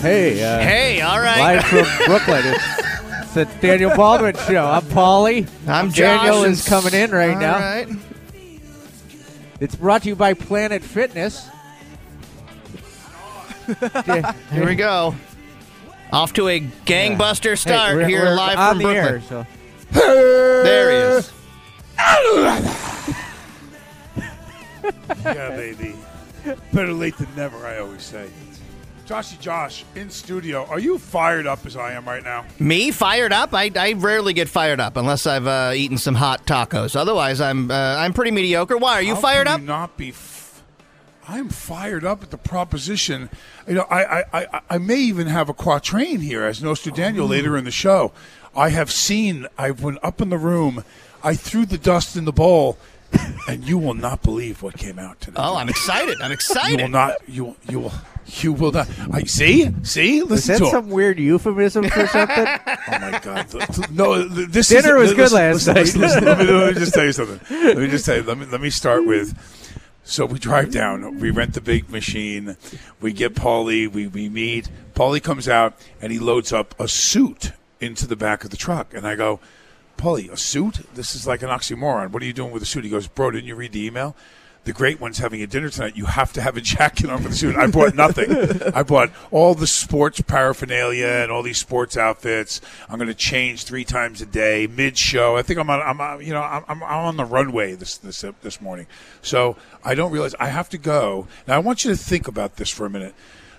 Hey, uh, Hey, all right. live from Brooklyn. It's, it's the Daniel Baldwin Show. I'm Paulie. I'm Daniel Josh, is coming in right All now. right. It's brought to you by Planet Fitness. Here we go. Off to a gangbuster Hey, start we're- here we're live on from the Brooklyn. air. So There he is. Yeah, baby. Better late than never, I always say. Joshy Josh, in studio. Are you fired up as I am right now? Me fired up? I, I rarely get fired up unless I've uh, eaten some hot tacos. Otherwise, I'm uh, I'm pretty mediocre. Why are you How fired up? You not be. F- I'm fired up at the proposition. You know, I, I, I, I may even have a quatrain here as Nostra Daniel later in the show. I have seen. I went up in the room. I threw the dust in the bowl, and you will not believe what came out today. Oh, I'm excited. I'm excited. You will not. You will. You will. You will not. I see. See. is that to some weird euphemism for something? Oh my God! No, th- this Dinner is, was good listen, last listen, night. listen, listen, let, me, let me just tell you something. Let me just tell you. Let me let me start with. So we drive down. We rent the big machine. We get Paulie. We we meet. Paulie comes out and he loads up a suit into the back of the truck. And I go, Paulie, a suit? This is like an oxymoron. What are you doing with a suit? He goes, Bro, didn't you read the email? The great one's having a dinner tonight. You have to have a jacket on for the suit. I bought nothing. I bought all the sports paraphernalia and all these sports outfits. I'm going to change three times a day mid show. I think I'm on. I'm you know I'm I'm on the runway this this this morning. So I don't realize I have to go. Now I want you to think about this for a minute.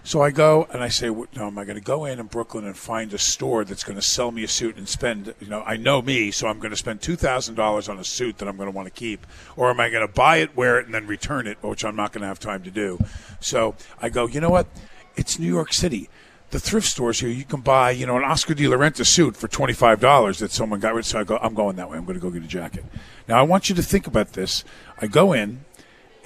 So I go and I say, "What- "No, am I going to go in in Brooklyn and find a store that's going to sell me a suit and spend? You know, I know me, so I'm going to spend two thousand dollars on a suit that I'm going to want to keep, or am I going to buy it, wear it, and then return it, which I'm not going to have time to do? So I go, you know what? It's New York City. The thrift stores here, you can buy, you know, an Oscar de la Renta suit for twenty five dollars that someone got rid. of. So I go, I'm going that way. I'm going to go get a jacket. Now I want you to think about this. I go in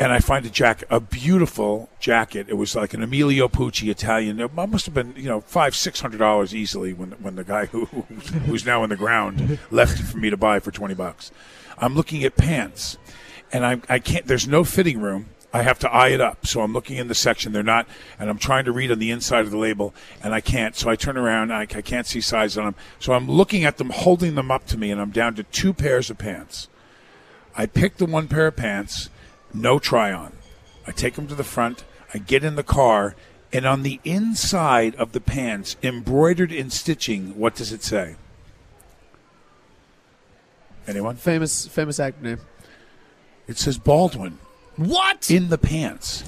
and I find a jacket, a beautiful jacket. It was like an Emilio Pucci Italian. It must have been, you know, five, six hundred dollars easily when when the guy who who's now in the ground left it for me to buy for twenty bucks. I'm looking at pants, and I I can't. There's no fitting room. I have to eye it up. So I'm looking in the section. They're not, and I'm trying to read on the inside of the label, and I can't. So I turn around. I, I can't see size on them. So I'm looking at them, holding them up to me, and I'm down to two pairs of pants. I pick the one pair of pants, no try on. I take them to the front. I get in the car, and on the inside of the pants, embroidered in stitching, what does it say? Anyone? Famous famous actor name. It says Baldwin What? in the pants,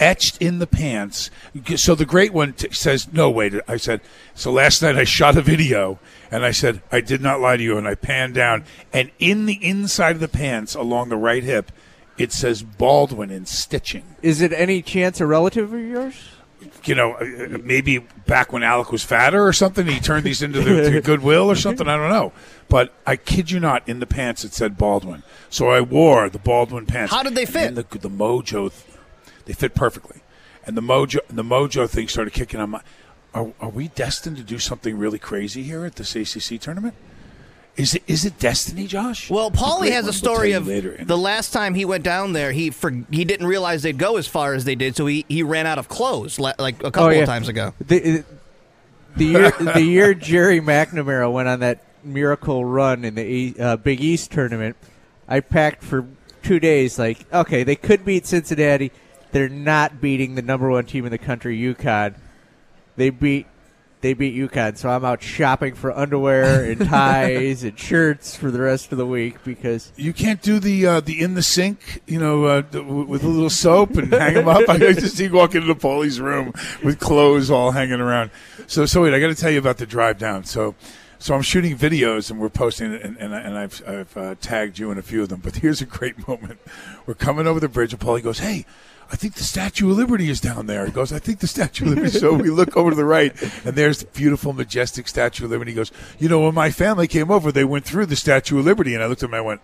etched in the pants. So the great one t- says, "No, wait." I said, "So last night I shot a video, and I said I did not lie to you." And I panned down, and in the inside of the pants, along the right hip, it says Baldwin in stitching. Is it any chance a relative of yours? You know, uh, maybe back when Alec was fatter or something, he turned these into the Goodwill or something. I don't know, but I kid you not, in the pants it said Baldwin. So I wore the Baldwin pants. How did they fit? then the, the Mojo, they fit perfectly, and the Mojo, the Mojo thing started kicking on my. Are, are we destined to do something really crazy here at this ACC tournament? Is it is it destiny, Josh? Well, The Paulie has one a will story tell of later. the last time he went down there. He for, he didn't realize they'd go as far as they did, so he, he ran out of clothes like a couple Oh, yeah. of times ago. The, the year the year Gerry McNamara went on that miracle run in the E- uh, Big East tournament, I packed for two days. Like, okay, they could beat Cincinnati. They're not beating the number one team in the country, UConn. They beat they beat UConn, so I'm out shopping for underwear and ties and shirts for the rest of the week because You can't do the uh, the in the sink, you know, uh, with a little soap and hang them up. I just see you walk into Paulie's room with clothes all hanging around. So, so wait, I got to tell you about the drive down. So, so I'm shooting videos and we're posting it, and, and, and I've, I've uh, tagged you in a few of them. But here's a great moment: we're coming over the bridge, and Paulie goes, "Hey." I think the Statue of Liberty is down there. He goes, I think the Statue of Liberty. So we look over to the right, and there's the beautiful, majestic Statue of Liberty. He goes, You know, when my family came over, they went through the Statue of Liberty. And I looked at him, I went,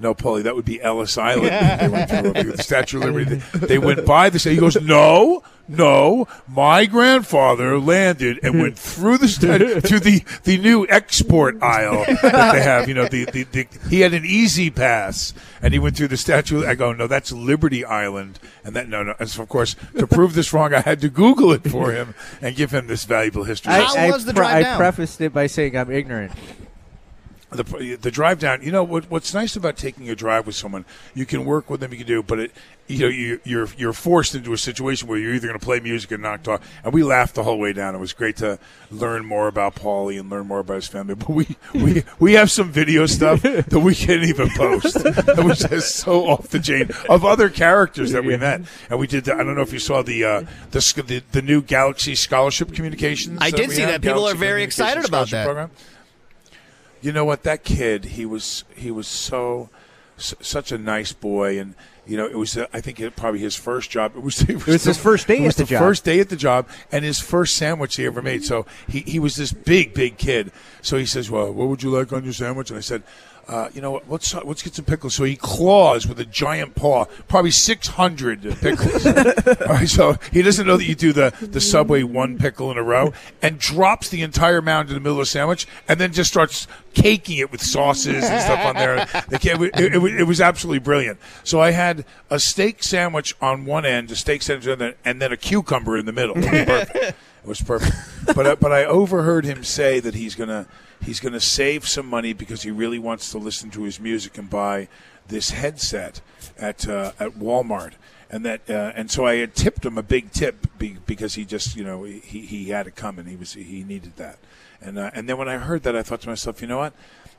No, Paulie, that would be Ellis Island. they went through the Statue of Liberty. They, they went by the He goes, No, No, my grandfather landed and went through the sta- to the the new export aisle that they have. You know, the, the, the he had an easy pass and he went through the statue. I go, no, that's Liberty Island, and that no, no. And so of course, to prove this wrong, I had to Google it for him and give him this valuable history. How I, was the pre- drive I down? prefaced it by saying I'm ignorant. The the drive down. You know what? What's nice about taking a drive with someone, you can work with them, you can do, but it, you know, you, you're you're forced into a situation where you're either going to play music or not talk. And we laughed the whole way down. It was great to learn more about Paulie and learn more about his family. But we we we have some video stuff that we can't even post. That was just so off the chain of other characters that we met. And we did. The, I don't know if you saw the uh, the, the the new Galaxy Scholarship Communications. I did see have, that. People Galaxy are very excited about that. Program. You know what? That kid, he was he was so s- such a nice boy, and you know it was uh, I think it, probably his first job. It was it was, was his first day it was at the the job. First day at the job, and his first sandwich he ever made. So he he was this big big kid. So he says, "Well, what would you like on your sandwich?" And I said. Uh, you know what? Let's let's get some pickles. So he claws with a giant paw, probably six hundred pickles. All right, so he doesn't know that you do the the Subway one pickle in a row, and drops the entire mound in the middle of the sandwich, and then just starts caking it with sauces and stuff on there. It, it, it was absolutely brilliant. So I had a steak sandwich on one end, a steak sandwich on the other, and then a cucumber in the middle. Perfect. It was perfect. But I- but I overheard him say that he's gonna he's gonna save some money because he really wants to listen to his music and buy this headset at uh, at Walmart. And that, uh, and so I had tipped him a big tip be, because he just, you know, he, he had it coming. He was he needed that. And uh, and then when I heard that, I thought to myself, you know what?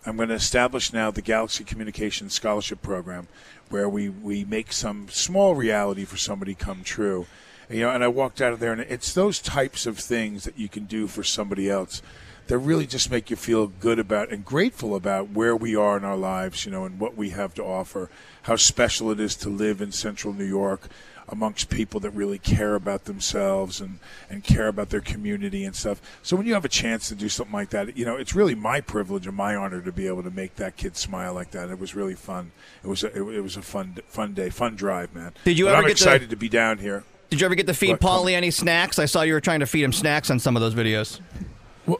I'm going to establish now the Galaxy Communications Scholarship Program, where we, we make some small reality for somebody come true. You know, and I walked out of there, and it's those types of things that you can do for somebody else that really just make you feel good about and grateful about where we are in our lives, you know, and what we have to offer, how special it is to live in central New York amongst people that really care about themselves and, and care about their community and stuff. So when you have a chance to do something like that, you know, it's really my privilege and my honor to be able to make that kid smile like that. It was really fun. It was a, it, was a fun fun day, fun drive, man. Did you But ever I'm get to- excited to be down here. Did you ever get to feed What, Paulie any snacks? I saw you were trying to feed him snacks on some of those videos.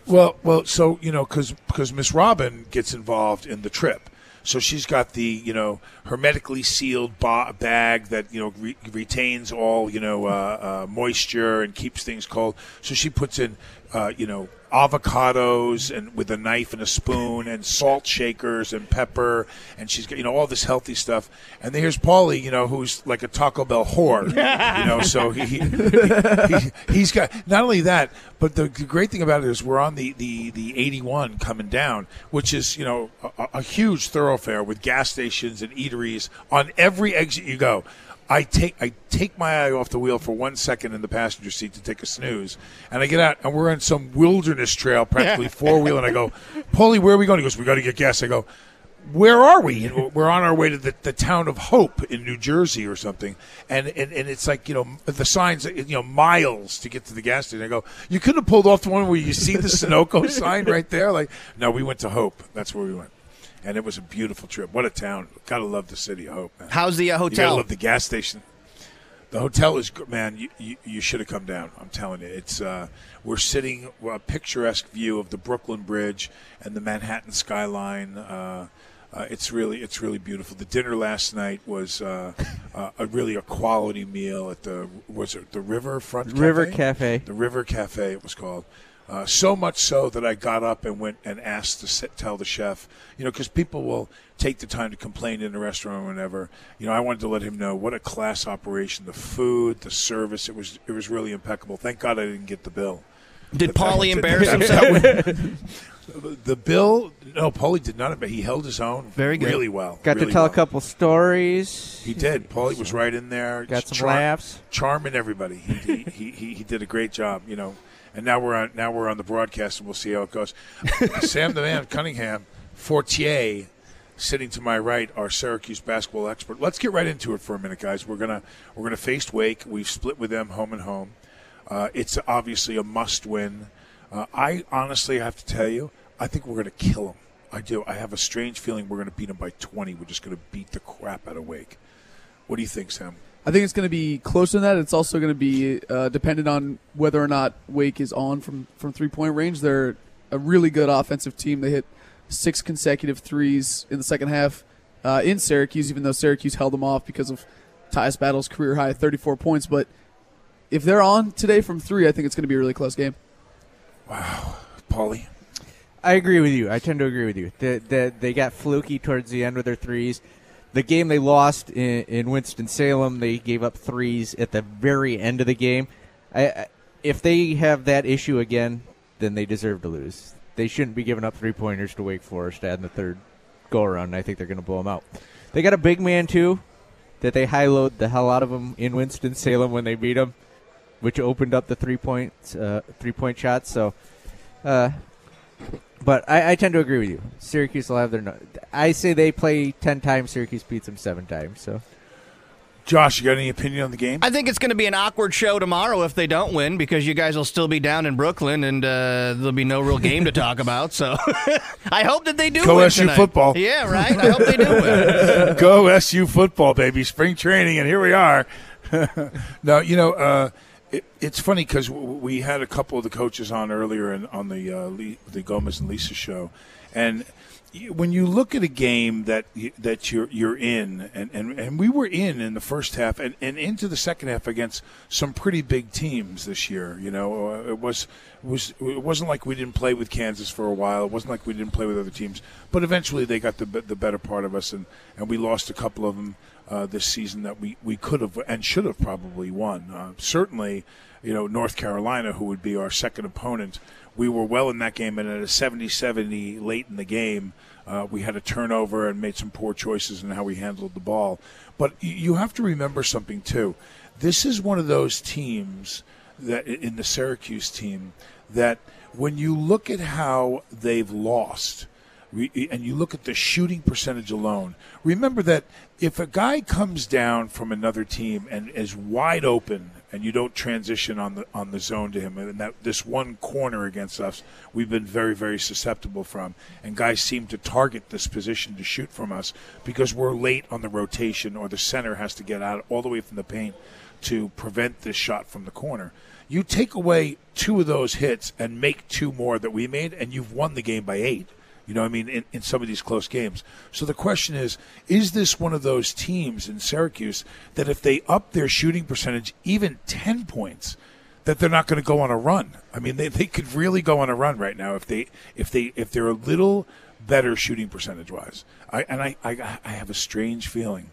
Well, well, so you know, because because Miss Robin gets involved in the trip, so she's got the you know hermetically sealed ba- bag that you know re- retains all you know uh, uh, moisture and keeps things cold. So she puts in uh, you know avocados and with a knife and a spoon and salt shakers and pepper and she's got you know all this healthy stuff. And then here's Paulie, you know, who's like a Taco Bell whore, you know. So he, he, he he's got not only that, but the, the great thing about it is we're on the, the, the 81 coming down, which is you know a, a huge thoroughfare with gas stations and eateries on every exit you go. I take I take my eye off the wheel for one second in the passenger seat to take a snooze, and I get out and we're on some wilderness trail, practically four wheel, and I go, Paulie, where are we going? He goes, we got to get gas. I go, where are we? And we're on our way to the, the town of Hope in New Jersey or something, and, and and it's like you know the signs, you know, miles to get to the gas station. I go, you couldn't have pulled off the one where you see the Sunoco sign right there. Like, no, we went to Hope. That's where we went. And it was a beautiful trip. What a town! Gotta love the city of Hope, man. How's the uh, You gotta hotel? love the gas station. The hotel is good, man. You, you, you should have come down. I'm telling you, it's uh, we're sitting a picturesque view of the Brooklyn Bridge and the Manhattan skyline. Uh, uh, it's really it's really beautiful. The dinner last night was uh, uh, a really a quality meal at the was it the Riverfront River Cafe? Cafe. The River Cafe, it was called. Uh, so much so that I got up and went and asked to sit, tell the chef, you know, because people will take the time to complain in the restaurant or whatever. You know, I wanted to let him know what a class operation, the food, the service, it was it was really impeccable. Thank God I didn't get the bill. Did That- that- Paulie that- embarrass that- himself? The bill, no, Paulie did not. But he held his own Very good. really well. Got really to tell well. a couple stories. He did. Paulie was right in there. Got some Char- laughs. charming everybody. He, he, he, he, he did a great job, you know. And now we're on now we're on the broadcast, and we'll see how it goes. Sam the Man Cunningham, Fortier, sitting to my right, our Syracuse basketball expert. Let's get right into it for a minute, guys. We're gonna we're gonna face Wake. We've split with them home and home. Uh, it's obviously a must win. Uh, I honestly have to tell you, I think we're gonna kill them. I do. I have a strange feeling we're gonna beat them by 20. We're just gonna beat the crap out of Wake. What do you think, Sam? I think it's going to be closer than that. It's also going to be uh, dependent on whether or not Wake is on from from three point range. They're a really good offensive team. They hit six consecutive threes in the second half uh, in Syracuse, even though Syracuse held them off because of Tyus Battle's career high 34 points. But if they're on today from three, I think it's going to be a really close game. Wow, Paulie. I agree with you. I tend to agree with you. The, the, they got fluky towards the end with their threes. The game they lost in, in Winston Salem, they gave up threes at the very end of the game. I, I, if they have that issue again, then they deserve to lose. They shouldn't be giving up three pointers to Wake Forest in the third go around. I think they're going to blow them out. They got a big man too, that they high load the hell out of him in Winston Salem when they beat them, which opened up the three point uh, three point shots. So. Uh, but I, I, tend to agree with you. Syracuse will have their. No- I say they play ten times. Syracuse beats them seven times. So, Josh, you got any opinion on the game? I think it's going to be an awkward show tomorrow if they don't win because you guys will still be down in Brooklyn and uh, there'll be no real game to talk about. So, I hope that they do Go win SU tonight. football. Yeah, right. I hope they do win. Go SU football, baby! Spring training, and here we are. no, you know, uh, it, it's funny because we had a couple of the coaches on earlier in, on the uh, Le- the Gomez and Lisa show, and when you look at a game that that you're you're in, and, and, and we were in in the first half and, and into the second half against some pretty big teams this year. You know, uh, it was was it wasn't like we didn't play with Kansas for a while. It wasn't like we didn't play with other teams. But eventually, they got the the better part of us, and, and we lost a couple of them uh, this season that we, we could have and should have probably won. Uh, certainly, you know, North Carolina, who would be our second opponent, we were well in that game, and at a 70-70 late in the game, uh, we had a turnover and made some poor choices in how we handled the ball. But you have to remember something too. This is one of those teams that in the Syracuse team that when you look at how they've lost – and you look at the shooting percentage alone, remember that if a guy comes down from another team and is wide open and you don't transition on the on the zone to him and that this one corner against us we've been very very susceptible from. And guys seem to target this position to shoot from us because we're late on the rotation or the center has to get out all the way from the paint to prevent this shot from the corner. You take away two of those hits and make two more that we made and you've won the game by 8 you know, I mean, in, in some of these close games. So the question is: Is this one of those teams in Syracuse that if they up their shooting percentage even ten points, that they're not going to go on a run? I mean, they, they could really go on a run right now if they if they if they're a little better shooting percentage wise. I and I, I I have a strange feeling.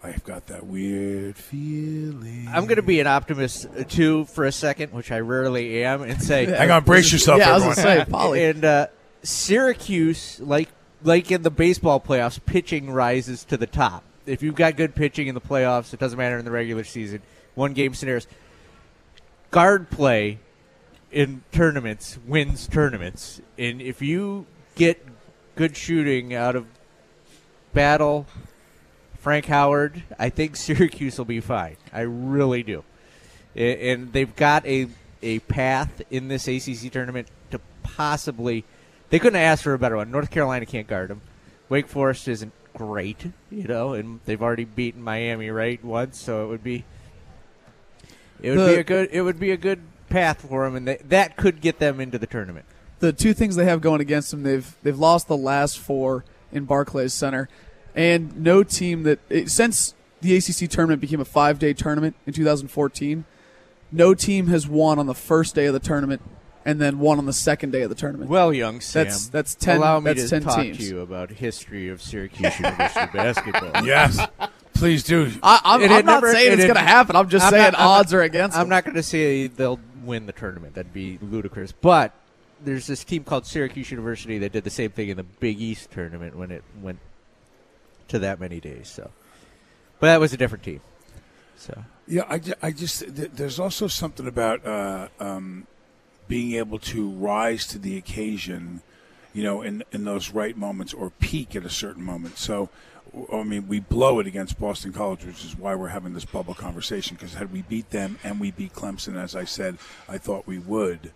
I've got that weird feeling. I'm going to be an optimist uh, too for a second, which I rarely am, and say, "Hang on, brace yourself, yeah, everyone." I was going to say, Polly. and uh, Syracuse, like like in the baseball playoffs, pitching rises to the top. If you've got good pitching in the playoffs, it doesn't matter in the regular season. One game scenarios. Guard play in tournaments wins tournaments, and if you get good shooting out of Battle, Frank Howard, I think Syracuse will be fine. I really do, and they've got a a path in this ACC tournament to possibly they couldn't ask for a better one. North Carolina can't guard them. Wake Forest isn't great, you know, and they've already beaten Miami right once, so it would be it would The- be a good it would be a good path for them, and they, that could get them into the tournament. the two things they have going against them they've they've lost the last four in Barclays Center, and no team that it, since the ACC tournament became a five day tournament in 2014, no team has won on the first day of the tournament and then won on the second day of the tournament. Well, young Sam, That's- that's 10 Allow me that's to 10 talk teams. to you about history of Syracuse University basketball. yes, please do. I, I'm, I'm not never- saying it's had- going to happen. I'm just I'm saying not- I'm odds are against. I'm them. not going to say they'll win the tournament. That'd be ludicrous. But there's this team called Syracuse University that did the same thing in the Big East tournament when it went to that many days. So, but that was a different team. So Yeah, I, I just there's also something about uh, um, being able to rise to the occasion, you know, in in those right moments or peak at a certain moment. So, I mean, we blow it against Boston College, which is why we're having this bubble conversation. Because had we beat them and we beat Clemson, as I said, I thought we would.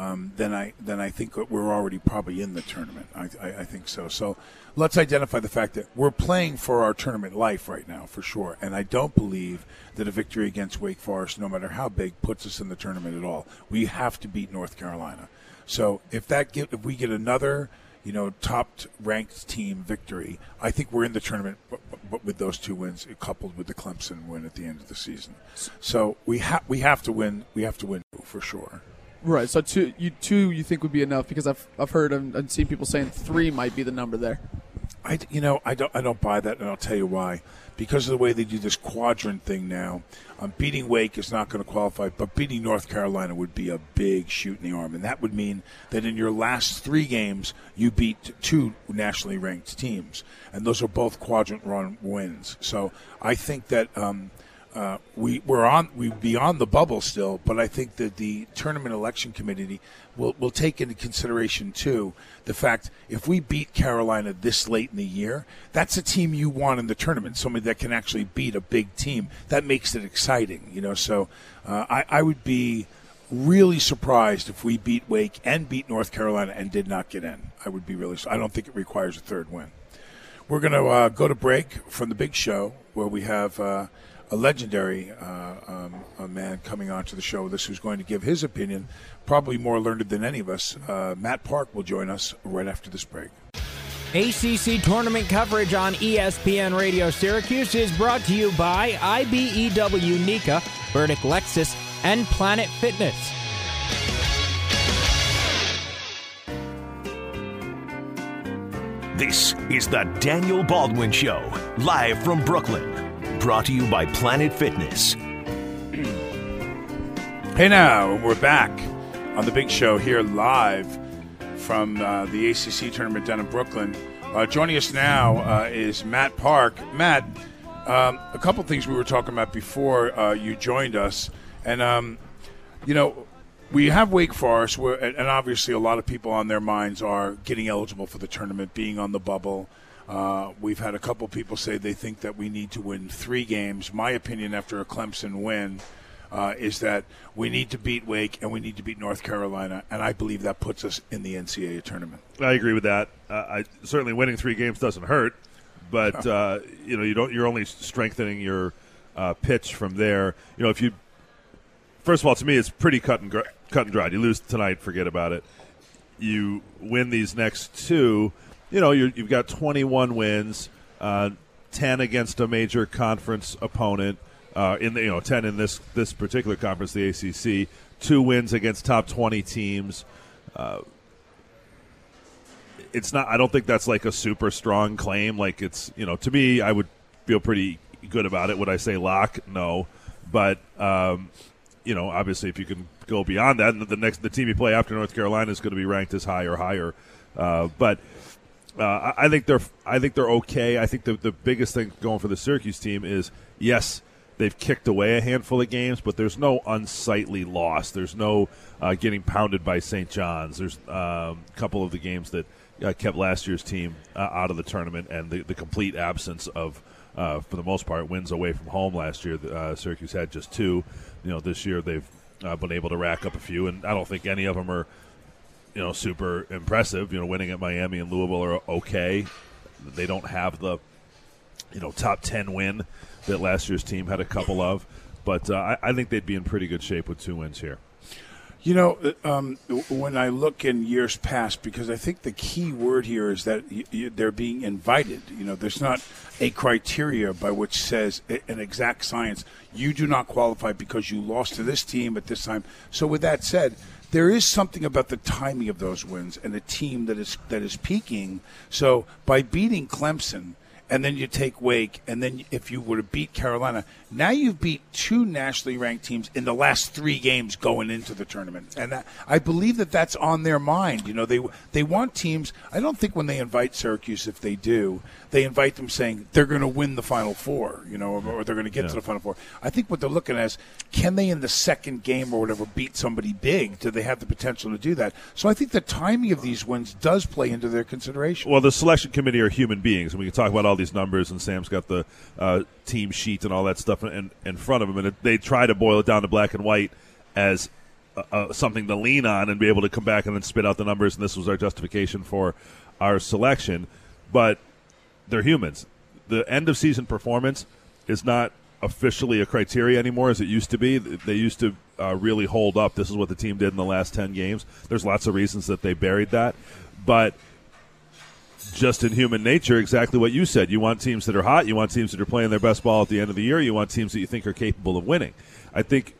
Um, then I then I think we're already probably in the tournament. I, I, I think so. So let's identify the fact that we're playing for our tournament life right now for sure. And I don't believe that a victory against Wake Forest, no matter how big, puts us in the tournament at all. We have to beat North Carolina. So if that get, if we get another you know, top ranked team victory. I think we're in the tournament but, but with those two wins, coupled with the Clemson win at the end of the season. So we have we have to win. We have to win for sure. Right. So two, you two, you think would be enough because I've I've heard and, and seen people saying three might be the number there. I you know I don't I don't buy that, and I'll tell you why. Because of the way they do this quadrant thing now, um, beating Wake is not going to qualify, but beating North Carolina would be a big shoot in the arm, and that would mean that in your last three games you beat two nationally ranked teams, and those are both quadrant run wins. So I think that. Um, uh, we we're on we beyond the bubble still, but I think that the tournament election committee will will take into consideration too the fact if we beat Carolina this late in the year, that's a team you want in the tournament, somebody that can actually beat a big team. That makes it exciting, you know. So uh, I I would be really surprised if we beat Wake and beat North Carolina and did not get in. I would be really. I don't think it requires a third win. We're going to uh, go to break from the big show where we have. A legendary uh, um, a man coming onto the show with us who's going to give his opinion, probably more learned than any of us. Uh, Matt Park will join us right after this break. ACC tournament coverage on ESPN Radio Syracuse is brought to you by IBEW NECA, Burdick Lexus, and Planet Fitness. This is the Daniel Baldwin Show, live from Brooklyn. Brought to you by Planet Fitness. Hey now, we're back on the big show here live from uh, the ACC tournament down in Brooklyn. Uh, joining us now uh, is Matt Park. Matt, um, a couple things we were talking about before uh, you joined us, and um, you know, we have Wake Forest, where, and obviously a lot of people on their minds are getting eligible for the tournament, being on the bubble. Uh, we've had a couple people say they think that we need to win three games. My opinion after a Clemson win uh, is that we need to beat Wake and we need to beat North Carolina, and I believe that puts us in the NCAA tournament. I agree with that. Uh, I certainly winning three games doesn't hurt, but uh, you know you don't. You're only strengthening your uh, pitch from there. You know if you first of all, to me, it's pretty cut and gr- cut and dried. You lose tonight, forget about it. You win these next two you know, you have got 21 wins, uh, 10 against a major conference opponent. Uh, in the, you know, 10 in this this particular conference, the ACC. Two wins against top 20 teams. Uh, it's not. I don't think that's like a super strong claim. Like it's, you know, to me, I would feel pretty good about it. Would I say lock? No, but um, you know, obviously, if you can go beyond that, and the next the team you play after North Carolina is going to be ranked as high or higher. Uh, but uh, I think they're I think they're okay. I think the the biggest thing going for the Syracuse team is yes they've kicked away a handful of games, but there's no unsightly loss. There's no uh, getting pounded by St. John's. There's um, a couple of the games that uh, kept last year's team uh, out of the tournament, and the, the complete absence of, uh, for the most part, wins away from home last year. Uh, Syracuse had just two. You know, this year they've uh, been able to rack up a few, and I don't think any of them are you know, super impressive. You know, winning at Miami and Louisville are okay. They don't have the, you know, top ten win that last year's team had a couple of, but uh, I, I, think they'd be in pretty good shape with two wins here. You know, uh, um, when I look in years past, because I think the key word here is that they're being invited. You know, there's not a criteria by which says an exact science. You do not qualify because you lost to this team at this time. So, with that said, there is something about the timing of those wins and a team that is that is peaking. So by beating Clemson, and then you take Wake, and then if you were to beat Carolina, now you've beat two nationally ranked teams in the last three games going into the tournament, and that, I believe that that's on their mind. You know, they they want teams. I don't think when they invite Syracuse, if they do, they invite them saying they're going to win the Final Four, you know, or, or they're going to get yeah. to the Final Four. I think what they're looking at is can they in the second game or whatever beat somebody big? Do they have the potential to do that? So I think the timing of these wins does play into their consideration. Well, the selection committee are human beings, and we can talk about all these numbers, and Sam's got the uh, team sheet and all that stuff in, in front of him, and it, they try to boil it down to black and white as uh, something to lean on and be able to come back and then spit out the numbers. And this was our justification for our selection. But they're humans. The end of season performance is not officially a criteria anymore as it used to be. They used to uh, really hold up. This is what the team did in the last 10 games. There's lots of reasons that they buried that. But just in human nature, exactly what you said. You want teams that are hot. You want teams that are playing their best ball at the end of the year. You want teams that you think are capable of winning. I think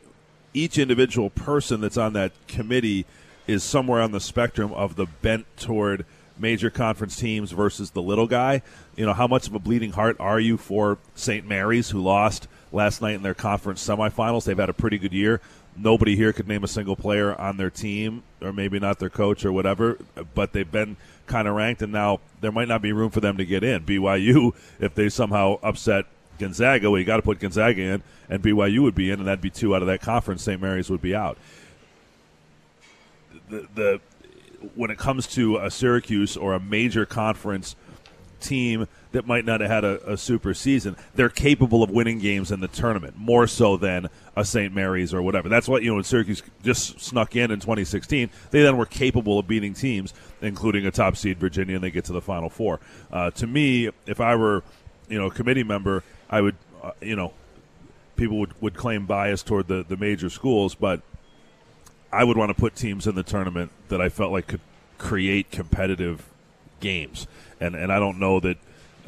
each individual person that's on that committee is somewhere on the spectrum of the bent toward major conference teams versus the little guy. You know, how much of a bleeding heart are you for St. Mary's, who lost last night in their conference semifinals? They've had a pretty good year. Nobody here could name a single player on their team, or maybe not their coach or whatever, but they've been kind of ranked, and now there might not be room for them to get in. BYU, if they somehow upset Gonzaga, well, you got to put Gonzaga in, and BYU would be in, and that'd be two out of that conference. St. Mary's would be out. The, the when it comes to a Syracuse or a major conference team that might not have had a, a, super season, they're capable of winning games in the tournament more so than a St. Mary's or whatever. That's what you know. When Syracuse just snuck in in 2016, they then were capable of beating teams, including a top seed Virginia, and they get to the Final Four. Uh, to me, if I were you know a committee member, I would uh, you know people would, would claim bias toward the, the major schools, but I would want to put teams in the tournament that I felt like could create competitive games, and and I don't know that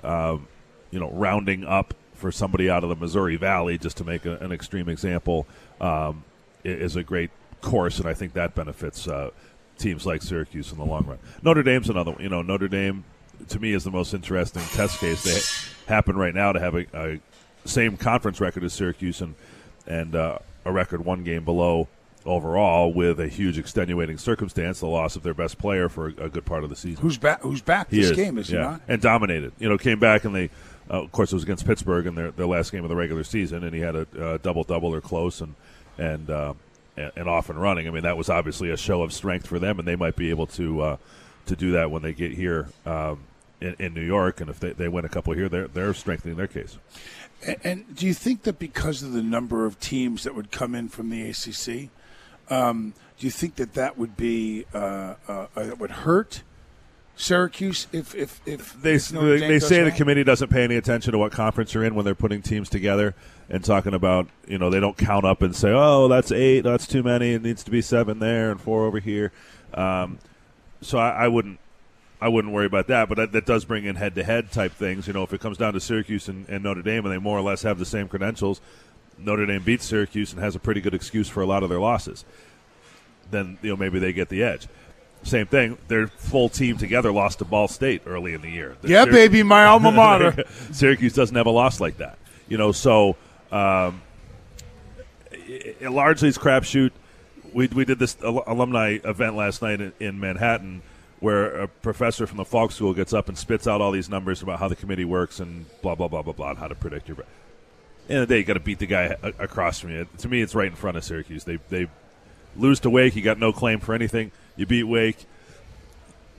um, you know rounding up for somebody out of the Missouri Valley, just to make a, an extreme example, um, is a great course, and I think that benefits uh, teams like Syracuse in the long run. Notre Dame's another one. You know, Notre Dame to me is the most interesting test case. They happen right now to have a, a same conference record as Syracuse and and uh, a record one game below overall with a huge extenuating circumstance, the loss of their best player for a, a good part of the season. Who's back? Who's back he this is, game? Is yeah. he not? And dominated. You know, came back and they, uh, of course, it was against Pittsburgh in their, their last game of the regular season, and he had a uh, double double or close and and, uh, and and off and running. I mean, that was obviously a show of strength for them, and they might be able to uh, to do that when they get here. Um, in, in, New York, and if they, they win a couple here, they're they're strengthening their case. And, and, do you think that because of the number of teams that would come in from the ACC, um, do you think that that would be uh, uh, that would hurt Syracuse if if, if they if they, they say the committee doesn't pay any attention to what conference you're in when they're putting teams together and talking about you know they don't count up and say oh that's eight that's too many it needs to be seven there and four over here. Um, so I, I wouldn't I wouldn't worry about that, but that, that does bring in head to head type things. You know, if it comes down to Syracuse and, and, Notre Dame and they more or less have the same credentials, Notre Dame beats Syracuse and has a pretty good excuse for a lot of their losses, then you know maybe they get the edge. Same thing. Their full team together lost to Ball State early in the year. The yeah, baby, my alma mater. Syracuse doesn't have a loss like that. You know, so um, it, it largely it's crapshoot. We we did this alumni event last night in, in Manhattan where a professor from the Falk School gets up and spits out all these numbers about how the committee works and blah blah blah blah blah, and how to predict your. In the day, you got to beat the guy across from you. To me, it's right in front of Syracuse. They they lose to Wake. You got no claim for anything. You beat Wake.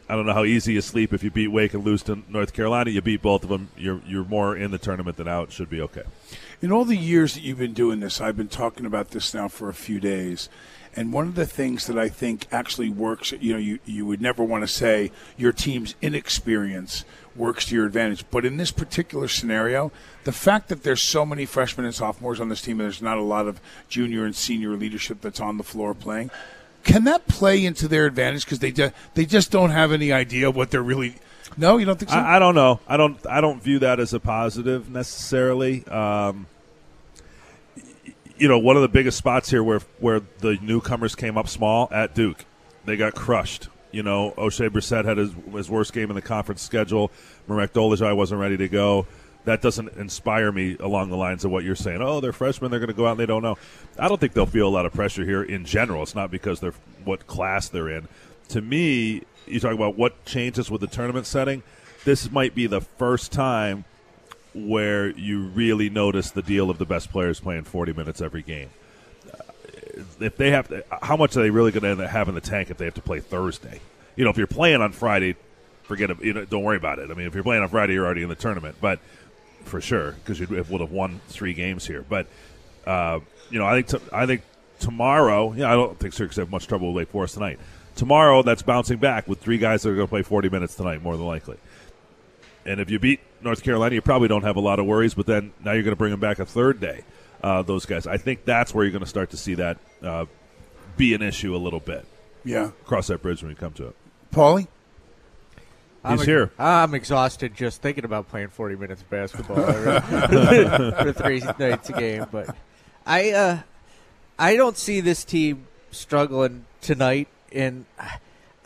I don't know how easy you sleep if you beat Wake and lose to North Carolina. You beat both of them. You're you're more in the tournament than out. Should be okay. In all the years that you've been doing this, I've been talking about this now for a few days, and one of the things that I think actually works, you know, you, you would never want to say your team's inexperience works to your advantage. But in this particular scenario, the fact that there's so many freshmen and sophomores on this team and there's not a lot of junior and senior leadership that's on the floor playing, can that play into their advantage because they just they just don't have any idea what they're really. No, you don't think so? I, I, don't know. I don't. I don't view that as a positive necessarily. Um, you know, one of the biggest spots here where where the newcomers came up small at Duke, they got crushed. You know, Oshae Brissett had his, his worst game in the conference schedule. Marek Dolezaj wasn't ready to go. That doesn't inspire me along the lines of what you're saying. Oh, they're freshmen; they're going to go out and they don't know. I don't think they'll feel a lot of pressure here in general. It's not because they're what class they're in. To me, you talk about what changes with the tournament setting. This might be the first time where you really notice the deal of the best players playing 40 minutes every game. If they have to, how much are they really going to end up having the tank if they have to play Thursday? You know, if you're playing on Friday, forget it. You know, don't worry about it. I mean, if you're playing on Friday, you're already in the tournament, but for sure because you would have won three games here. But uh, you know, I think t- I think tomorrow, yeah, I don't think Syracuse have much trouble with Wake Forest tonight. Tomorrow, that's bouncing back with three guys that are going to play 40 minutes tonight, more than likely. And if you beat North Carolina, you probably don't have a lot of worries. But then now you're going to bring them back a third day. Uh, those guys, I think that's where you're going to start to see that uh, be an issue a little bit. Yeah. Cross that bridge when you come to it. Paulie? I'm He's here. I'm exhausted just thinking about playing 40 minutes of basketball for three nights a game. But I, uh, I don't see this team struggling tonight, and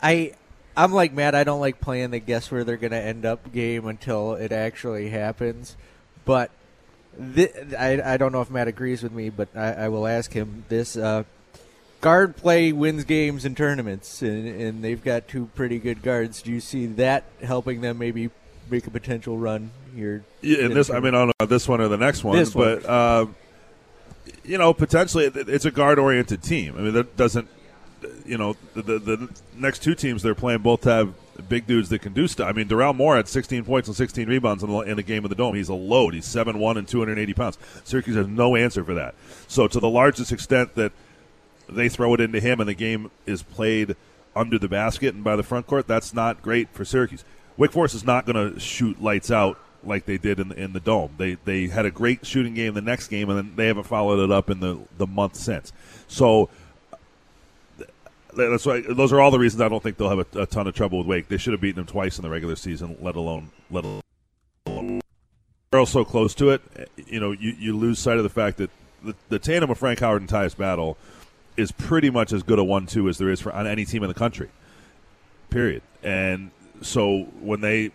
I, I'm like Matt. I don't like playing the guess where they're going to end up game until it actually happens. But thi- I, I don't know if Matt agrees with me, but I, I will ask him this. Uh, guard play wins games and tournaments, and, and they've got two pretty good guards. Do you see that helping them maybe make a potential run here? Yeah, and this, I mean, I don't know this one or the next one, This one. but um, you know, potentially it's a guard-oriented team. I mean, that doesn't, you know, the, the the next two teams they're playing both have big dudes that can do stuff. I mean, Doral Moore had 16 points and 16 rebounds in the, in the game of the dome. He's a load. He's 7-1 and 280 pounds. Syracuse has no answer for that. So, to the largest extent that they throw it into him and the game is played under the basket and by the front court, that's not great for Syracuse. Wake Forest is not going to shoot lights out like they did in the, in the dome. They they had a great shooting game the next game, and then they haven't followed it up in the the month since. So that's why those are all the reasons I don't think they'll have a, a ton of trouble with Wake. They should have beaten them twice in the regular season, let alone let alone. They're all so close to it. Eh, you know, you, you lose sight of the fact that the, the tandem of Frank Howard and Tyus Battle is pretty much as good a one-two as there is for on any team in the country. Period. And so when they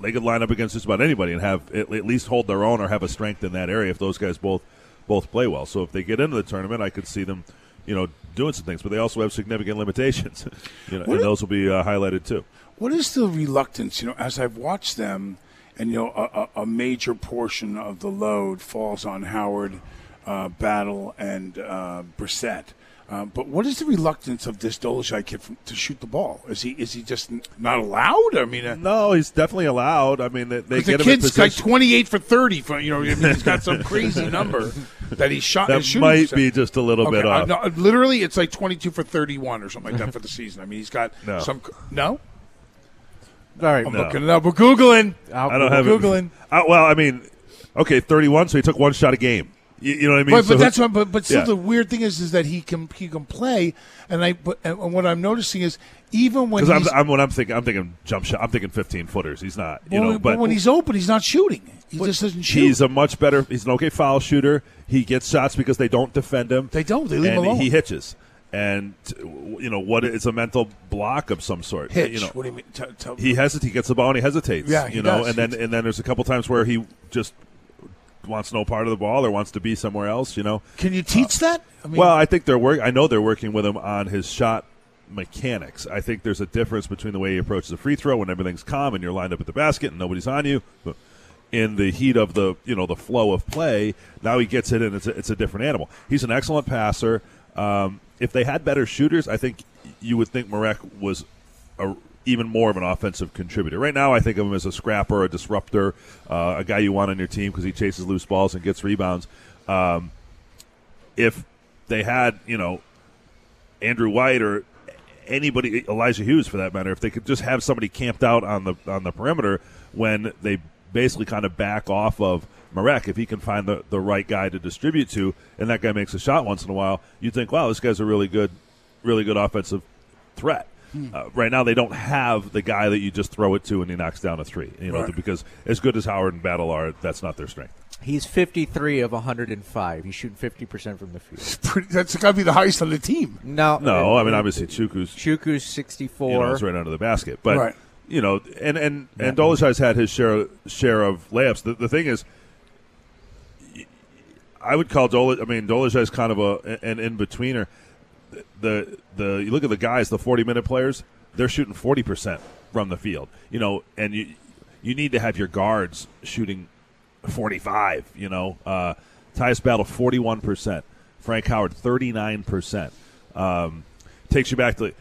they could line up against just about anybody and have at least hold their own or have a strength in that area if those guys both both play well. So if they get into the tournament, I could see them, you know, doing some things. But they also have significant limitations, you know, What and if- those will be uh, highlighted too. What is the reluctance? You know, as I've watched them, and you know, a, a, a major portion of the load falls on Howard, uh, Battle, and uh, Brissett. Um, but what is the reluctance of this Dolezaj kid from, to shoot the ball? Is he is he just not allowed? I mean, uh, No, he's definitely allowed. I mean, they, they the get him in kid's like twenty eight for thirty. For you know, I mean, he's got some crazy number that he shot. that might be just a little Okay, bit uh, off. no, literally, it's like twenty two for thirty one or something like that for the season. I mean, he's got No. some. No, All right, I'm No. looking it up. We're googling. I'll- I don't have Googling. It. Uh, well, I mean, okay, thirty-one. So he took one shot a game. You, you know what I mean? But, So that's what, but, but still yeah. the weird thing is is that he can he can play and I but and what I'm noticing is even when because I'm, I'm when I'm thinking I'm thinking jump shot. I'm thinking 15 footers. He's not. You well, know, but, but when he's open he's not shooting he just doesn't shoot He's a much better. He's an okay foul shooter. He gets shots because they don't defend him. They don't. They leave him alone. He hitches, and you know what? It's a mental block of some sort. hitch You know, what do you mean T- tell- he hesitates. He gets the ball and he hesitates. Yeah, he you know, does. and then and then there's a couple times where he just wants no part of the ball or wants to be somewhere else. You know. can you teach that I mean Well, I think they're work. I know they're working with him on his shot mechanics. I think there's a difference between the way he approaches a free throw when everything's calm and you're lined up at the basket and nobody's on you. But in the heat of the you know the flow of play, now he gets it and it's a, it's a different animal. He's an excellent passer. Um, if they had better shooters, I think you would think Marek was a, even more of an offensive contributor. Right now, I think of him as a scrapper, a disruptor, uh, a guy you want on your team because he chases loose balls and gets rebounds. Um, if they had, you know, Andrew White or anybody, Elijah Hughes for that matter, if they could just have somebody camped out on the on the perimeter when they basically kind of back off of Marek, if he can find the, the right guy to distribute to, and that guy makes a shot once in a while, you'd think, wow, this guy's a really good, really good offensive threat. Uh, right now, they don't have the guy that you just throw it to and he knocks down a three. You know, Right. because as good as Howard and Battle are, that's not their strength. He's 53 of 105. He's shooting 50% from the field. pretty, that's got to be the highest on the team No, No, I mean obviously Chukwu's Chukwu's 64. you know, it's right under the basket. But Right. you know, and and and Dolezaj's had his share share of layups. The, the thing is, I would call Dole. I mean, Dolezaj's kind of a an in betweener. The the you look at the guys, the forty minute players, they're shooting forty percent from the field. You know, and you you need to have your guards shooting forty five. You know, uh, Tyus Battle forty one percent, Frank Howard thirty nine percent. Um, takes you back to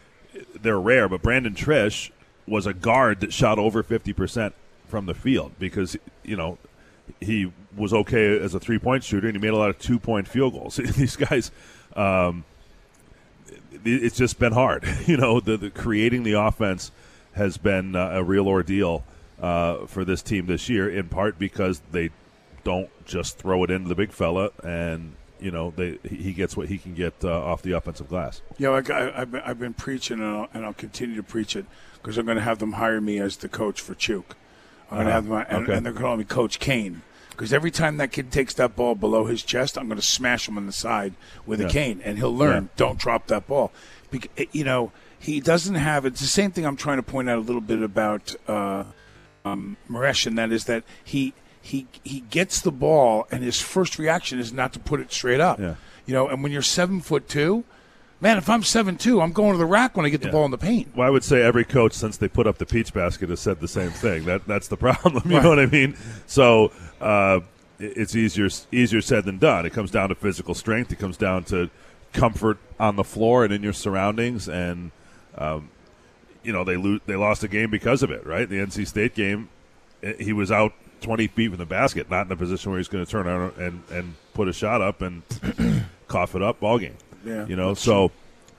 they're rare, but Brandon Triche was a guard that shot over 50% from the field because, you know, he was okay as a three point shooter and he made a lot of two point field goals. These guys, um, it's just been hard. you know, the, the creating the offense has been uh, a real ordeal uh, for this team this year. In part because they don't just throw it into the big fella, and you know they he gets what he can get uh, off the offensive glass. Yeah, like I, I've, been, I've been preaching, and I'll, and I'll continue to preach it because I'm going to have them hire me as the coach for Chuk. I'm going to Uh-huh. have them, and, Okay. and they're calling me Coach Kane because every time that kid takes that ball below his chest, I'm going to smash him on the side with a cane, and he'll learn. Yeah. Don't drop that ball. Bec- eh, you know, he doesn't have. It's the same thing I'm trying to point out a little bit about uh, um, Maresh, and that is that he he he gets the ball, and his first reaction is not to put it straight up. Yeah. You know, and when you're seven foot two, man, if I'm seven two, I'm going to the rack when I get the Yeah. ball in the paint. Well, I would say every coach since they put up the peach basket has said the same thing. That that's the problem. You Right. know what I mean? So uh, it's easier easier said than done. It comes down to physical strength. It comes down to comfort on the floor and in your surroundings. And um, you know they lo- they lost a game because of it. Right? The NC State game, eh, he was out. 20 feet from the basket, not in a position where he's going to turn around and, and put a shot up and cough it up ball game. Yeah, you know, so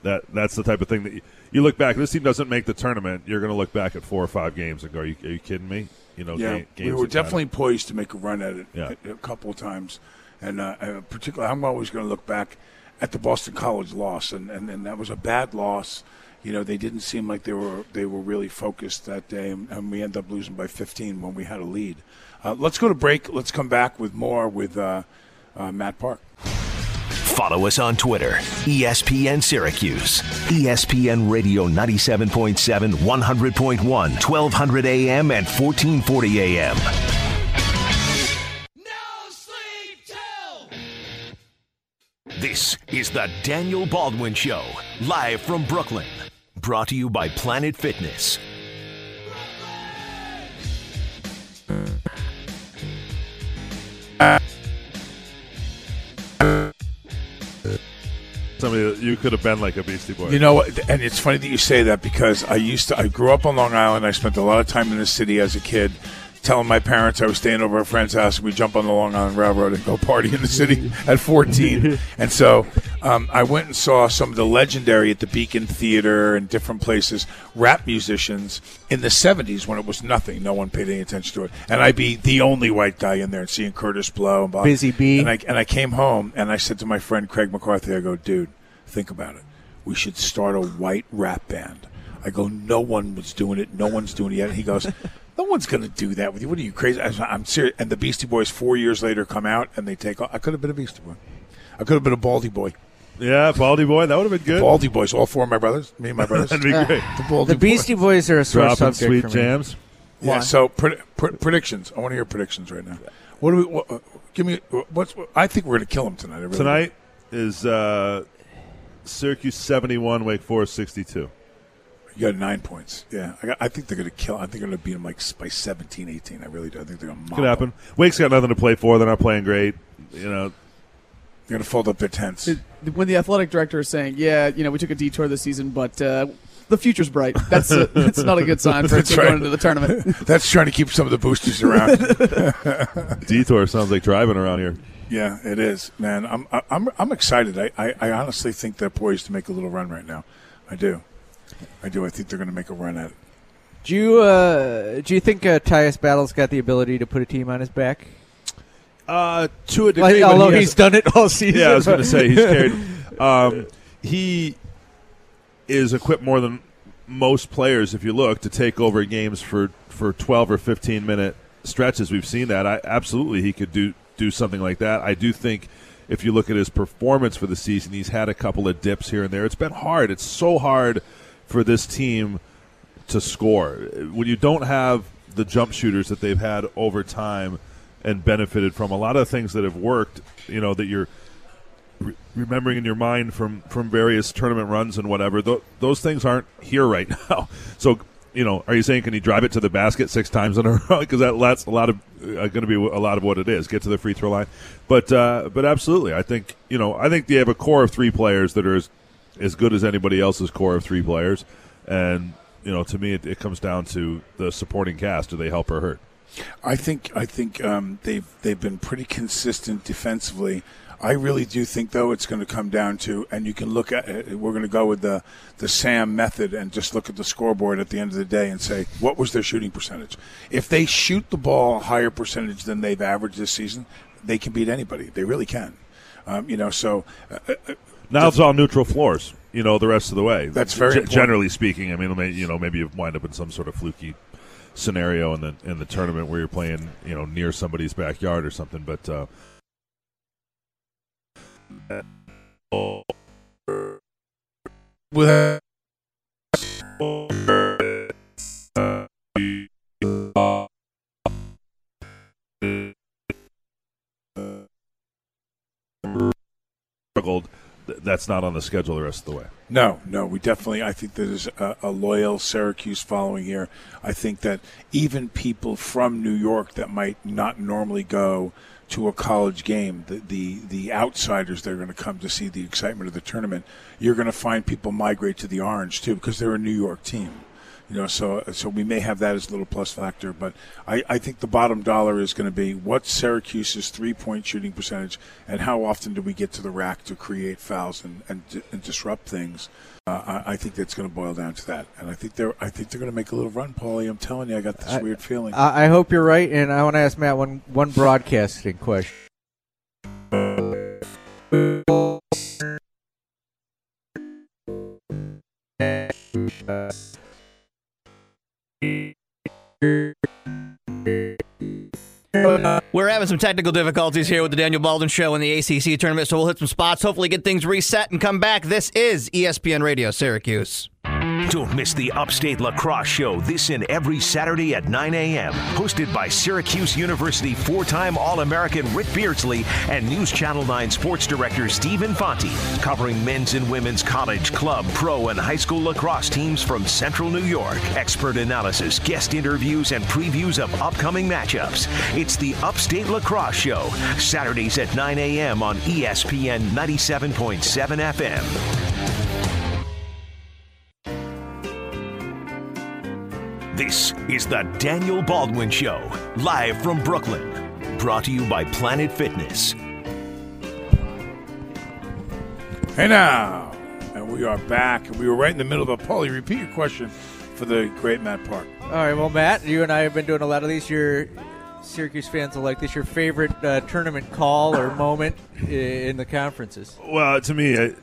that that's the type of thing that you, you look back. This team doesn't make the tournament. You're going to look back at four or five games and go, "Are you, are you kidding me?" You know, Yeah, we were definitely poised to make a run at it Yeah. a, a couple of times, and uh, particularly I'm always going to look back at the Boston College loss, and, and, and that was a bad loss. You know, they didn't seem like they were they were really focused that day, and, and we ended up losing by 15 when we had a lead. Uh, let's go to break. Let's come back with more with uh, uh, Matt Park. Follow us on Twitter, ESPN Syracuse. ESPN Radio 97.7, 100.1, 1200 AM, and 1440 AM. This is the Daniel Baldwin Show, live from Brooklyn. Brought to you by Planet Fitness. Somebody that you could have been like a Beastie Boy. You know, what? and it's funny that you say that because I used to. I grew up on Long Island. I spent a lot of time in the city as a kid, telling my parents I was staying over at a friend's house. and We jump on the Long Island Railroad and go party in the city at 14. and so um, I went and saw some of the legendary at the Beacon Theater and different places rap musicians in the 70s when it was nothing. No one paid any attention to it, and I'd be the only white guy in there and seeing Kurtis Blow and Bob. Busy Bee. And I and I came home and I said to my friend Craig McCarthy, I go, dude, think about it. We should start a white rap band. I go, no one was doing it. No one's doing it yet. He goes, no one's going to do that with you. What are you crazy? I, I'm serious. And the Beastie Boys, four years later, come out and they take off. I could have been a Beastie Boy. I could have been a Baldy Boy. Yeah, Baldy Boy, that would have been good. Baldy Boys, all four of my brothers, me and my brothers. That'd be great. the Baldy The Beastie Boys are a sore Dropping subject sweet for me. jams. Yeah. So pred- pred- predictions. I want to hear predictions right now. What do we? What, uh, give me. What's? I think we're going to kill them tonight. I really do. Tonight is uh, Syracuse 71, Wake Forest 62. You got nine points. Yeah, I, got, I think they're going to kill. I think they're going to beat them like s- by 17, 18. I really do. I think they're going to. Could happen. Wake's got nothing to play for. They're not playing great. You know, They're going to fold up their tents. It- when the athletic director is saying, "Yeah, you know, we took a detour this season, but uh, the future's bright," that's a, that's not a good sign for a right. going into the tournament. That's trying to keep some of the boosters around. detour sounds like driving around here. yeah, it is, man. I'm I- I'm I'm excited. I, I, I honestly think they're poised to make a little run right now. I do. I do. I think they're going to make a run at it. Do you uh, do you think uh, Tyus Battle's got the ability to put a team on his back? Uh, to a degree, Like, although he has- he's done it all season. Yeah, I was going to say he's carried. Um, he is equipped more than most players, if you look, to take over games for, for twelve or fifteen minute stretches. We've seen that. I absolutely he could do do something like that. I do think if you look at his performance for the season, he's had a couple of dips here and there. It's been hard. It's so hard for this team to score when you don't have the jump shooters that they've had over time and benefited from a lot of things that have worked. You know that you're re- remembering in your mind from from various tournament runs and whatever. Th- those things aren't here right now. So you know, are you saying can he drive it to the basket six times in a row? Because that, that's a lot of uh, going to be a lot of what it is. Get to the free throw line, but uh, but absolutely, I think you know I think they have a core of three players that are as, as good as anybody else's core of three players, and you know to me it, it comes down to the supporting cast. Do they help or hurt? I think I think um, they've they've been pretty consistent defensively. I really do think, though, it's going to come down to, and you can look at it, we're going to go with the, the SAM method and just look at the scoreboard at the end of the day and say, what was their shooting percentage? If they shoot the ball a higher percentage than they've averaged this season, they can beat anybody. They really can. Um, you know, so uh, uh, Now it's all neutral floors. You know, the rest of the way. That's very G- generally speaking. I mean, you know, maybe you wind up in some sort of fluky scenario in the in the tournament where you're playing, you know, near somebody's backyard or something. But uh, struggled. Th- That's not on the schedule the rest of the way. No, no, we definitely. I think there's a, a loyal Syracuse following here. I think that even people from New York that might not normally go to a college game, the the, the outsiders that are going to come to see the excitement of the tournament, you're going to find people migrate to the Orange too because they're a New York team. You know, so so we may have that as a little plus factor, but I, I think the bottom dollar is going to be what's Syracuse's three point shooting percentage, and how often do we get to the rack to create fouls and and, and disrupt things. Uh, I, I think that's going to boil down to that, and I think they're I think they're going to make a little run, Paulie. I'm telling you, I got this I- weird feeling. I, I hope you're right, and I want to ask Matt one one broadcasting question. We're having some technical difficulties here with the Daniel Baldwin Show and the ACC tournament, so we'll hit some spots, hopefully get things reset and come back. This is ESPN Radio Syracuse. Don't miss the Upstate Lacrosse Show this and every Saturday at 9 a.m. Hosted by Syracuse University four time All American Rick Beardsley and News Channel 9 Sports Director Steve Infanti. Covering men's and women's college, club, pro, and high school lacrosse teams from Central New York. Expert analysis, guest interviews, and previews of upcoming matchups. It's the Upstate Lacrosse Show. Saturdays at 9 a.m. on ESPN 97.7 FM. This is the Daniel Baldwin Show, live from Brooklyn. Brought to you by Planet Fitness. Hey now, and we are back, and we were right in the middle of a Paulie. Repeat your question for the great Matt Park. All right, well, Matt, you and I have been doing a lot of these. Your Syracuse fans will like this. Your favorite uh, tournament call or moment in the conferences? Well, to me, I,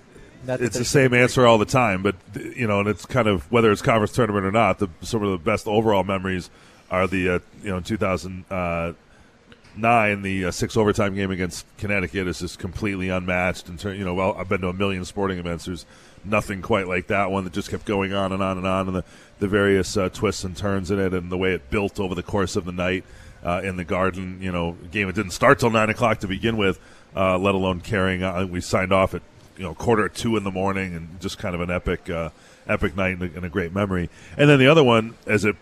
It's the same answer all the time. But you know, and it's kind of whether it's conference tournament or not. The, some of the best overall memories are the uh, you know 2009 the uh, six overtime game against Connecticut is just completely unmatched. In turn, you know, well, I've been to a million sporting events. There's nothing quite like that one that just kept going on and on and on, and the the various uh, twists and turns in it, and the way it built over the course of the night. Uh, in the Garden, you know, game it didn't start till nine o'clock to begin with, uh, let alone carrying on. We signed off at you know quarter two in the morning, and just kind of an epic, uh, epic night and a, and a great memory. And then the other one, as it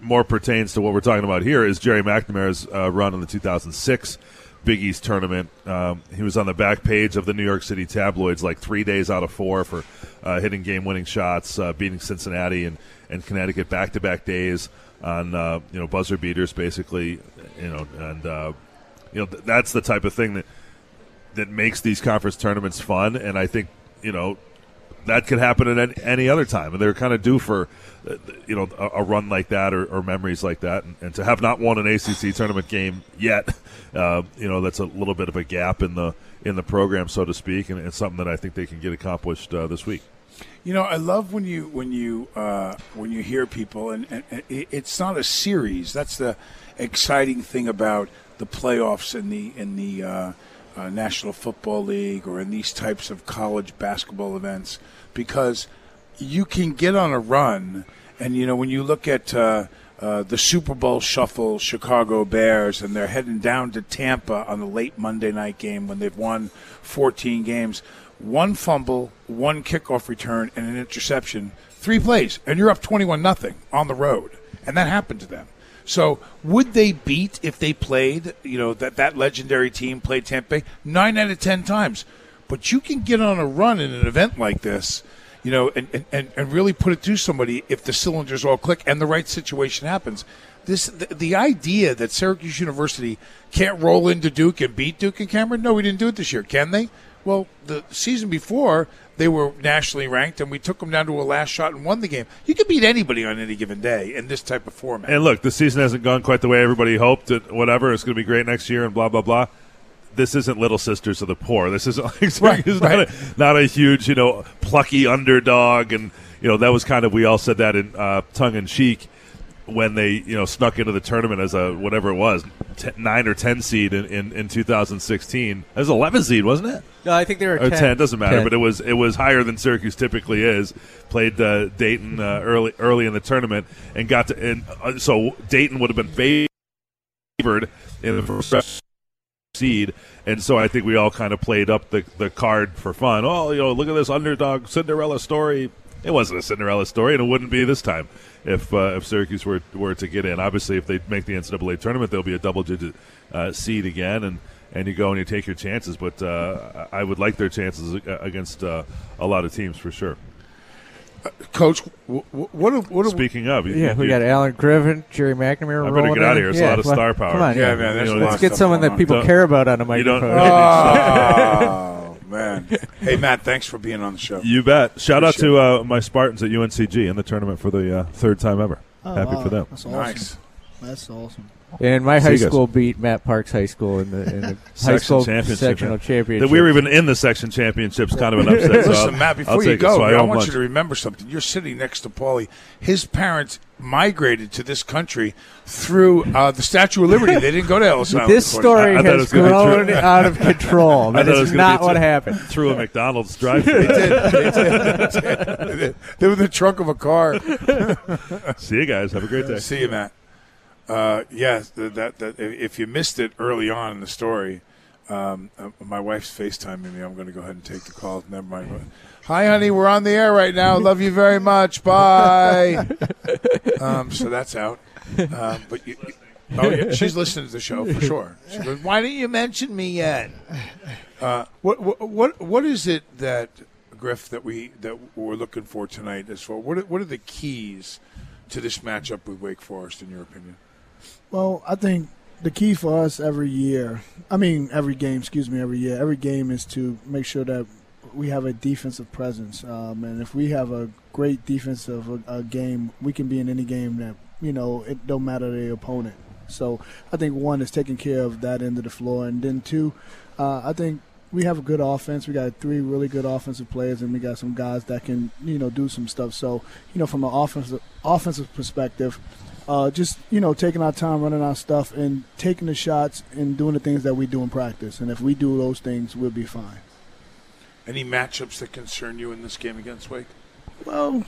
more pertains to what we're talking about here, is Gerry McNamara's uh, run in the 2006 Big East tournament. Um, he was on the back page of the New York City tabloids like three days out of four for uh, hitting game-winning shots, uh, beating Cincinnati and, and Connecticut back-to-back days on uh, you know buzzer beaters, basically. You know, and uh, you know th- that's the type of thing that that makes these conference tournaments fun. And I think you know that could happen at any, other time, and they're kind of due for uh, you know a, run like that or, or memories like that, and, and to have not won an ACC tournament game yet, uh, you know that's a little bit of a gap in the in the program, so to speak, and something that I think they can get accomplished uh, this week. You know, I love when you when you uh, when you hear people, and, and, and it's not a series. That's the exciting thing about the playoffs and the in the uh, National Football League or in these types of college basketball events, because you can get on a run, and you know when you look at. Uh, uh, the Super Bowl shuffle, Chicago Bears, and they're heading down to Tampa on the late Monday night game when they've won 14 games. One fumble, one kickoff return, and an interception. Three plays, and you're up 21 nothing on the road, and that happened to them. So, would they beat if they played? You know that that legendary team played Tampa Bay nine out of ten times. But you can get on a run in an event like this. you know, and, and, and, and really put it to somebody if the cylinders all click and the right situation happens. This the, the idea that Syracuse University can't roll into Duke and beat Duke and Cameron. No, we didn't do it this year. Can they? Well, the season before they were nationally ranked, and we took them down to a last shot and won the game. You can beat anybody on any given day in this type of format. And look, the season hasn't gone quite the way everybody hoped. And whatever, it's going to be great next year, and blah blah blah. This isn't Little Sisters of the Poor. This isn't like right. Not, a, not a huge, you know, plucky underdog, and you know that was kind of we all said that in uh, tongue in cheek when they you know snuck into the tournament as a whatever it was t- nine or ten seed in, in, in 2016 as 11 seed wasn't it? No, I think they were or 10. 10 doesn't matter 10. but it was it was higher than Syracuse typically is. Played uh, Dayton uh, early early in the tournament and got to and uh, so Dayton would have been favored in the first seed. And so I think we all kind of played up the, the card for fun. Oh you know look at this underdog Cinderella story. It wasn't a Cinderella story and it wouldn't be this time if uh, if Syracuse were were to get in obviously if they make the NCAA tournament they'll be a double digit uh, seed again and and you go and you take your chances but uh, I would like their chances against uh, a lot of teams for sure Coach, wh- wh- what have, what have, speaking of you- Yeah, we you- got Allen Griffin, Gerry McNamara. I better rolling get out of here. It's a lot of come star power. Come on, Yeah, yeah. man, You know, Let's get someone that people Don't- care about on a you don't- microphone. Oh man! Hey Matt, thanks for being on the show. You bet. Shout out to uh, my Spartans at UNCG in the tournament for the uh, third time ever. Oh, Happy wow. for them. That's awesome. Nice. That's awesome. And my high you school beat Matt Parks High School in the, in the high Section school championship, sectional man. championship. That we were even in the section championships, kind of an upset. so Listen, I'll- Matt, before I'll you take it. go, So I I, want lunch. you to remember something. You're sitting next to Paulie. His parents migrated to this country through uh, the Statue of Liberty. They didn't go to Ellis Island. this story I- I has was grown out of control. I That thought it was is gonna be not what too- happened. through a McDonald's drive They did. They did. They did. They were in the trunk of a car. See you guys. Have a great day. See you, Matt. Uh, yes, that, that, that if you missed it early on in the story, um, uh, my wife's FaceTiming me. I'm going to go ahead and take the call. Never mind. Hi, honey. We're on the air right now. Love you very much. Bye. um, so that's out. Um, but you, oh, yeah, she's listening to the show for sure. She goes, "Why didn't you mention me yet?" Uh, what, what what what is it that Griff that we that we're looking for tonight? As far what are, what are the keys to this matchup with Wake Forest, in your opinion? Well, I think the key for us every year, I mean, every game, excuse me, every year, every game is to make sure that we have a defensive presence. Um, and if we have a great defensive game, we can be in any game that, you know, it don't matter the opponent. So I think one is taking care of that end of the floor. And then two, uh, I think we have a good offense. We got three really good offensive players, and we got some guys that can, you know, do some stuff. So, you know, from an offensive offensive perspective, uh, just you know taking our time running our stuff and taking the shots and doing the things that we do in practice. And if we do those things we'll be fine. Any matchups that concern you in this game against Wake? well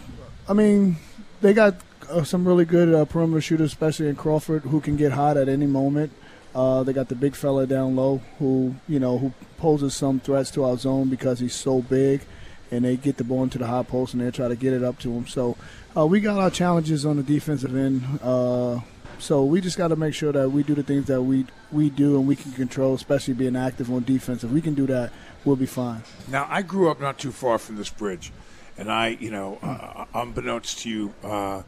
i mean they got uh, some really good uh, perimeter shooters especially in crawford who can get hot at any moment. Uh, they got the big fella down low who you know who poses some threats to our zone because he's so big and they get the ball into the high post and they try to get it up to him. So uh, we got our challenges on the defensive end uh, so we just got to make sure that we do the things that we we do and we can control, especially being active on defense. If we can do that, we'll be fine. Now, I grew up not too far from this bridge, and I, you know, uh, unbeknownst to you, uh,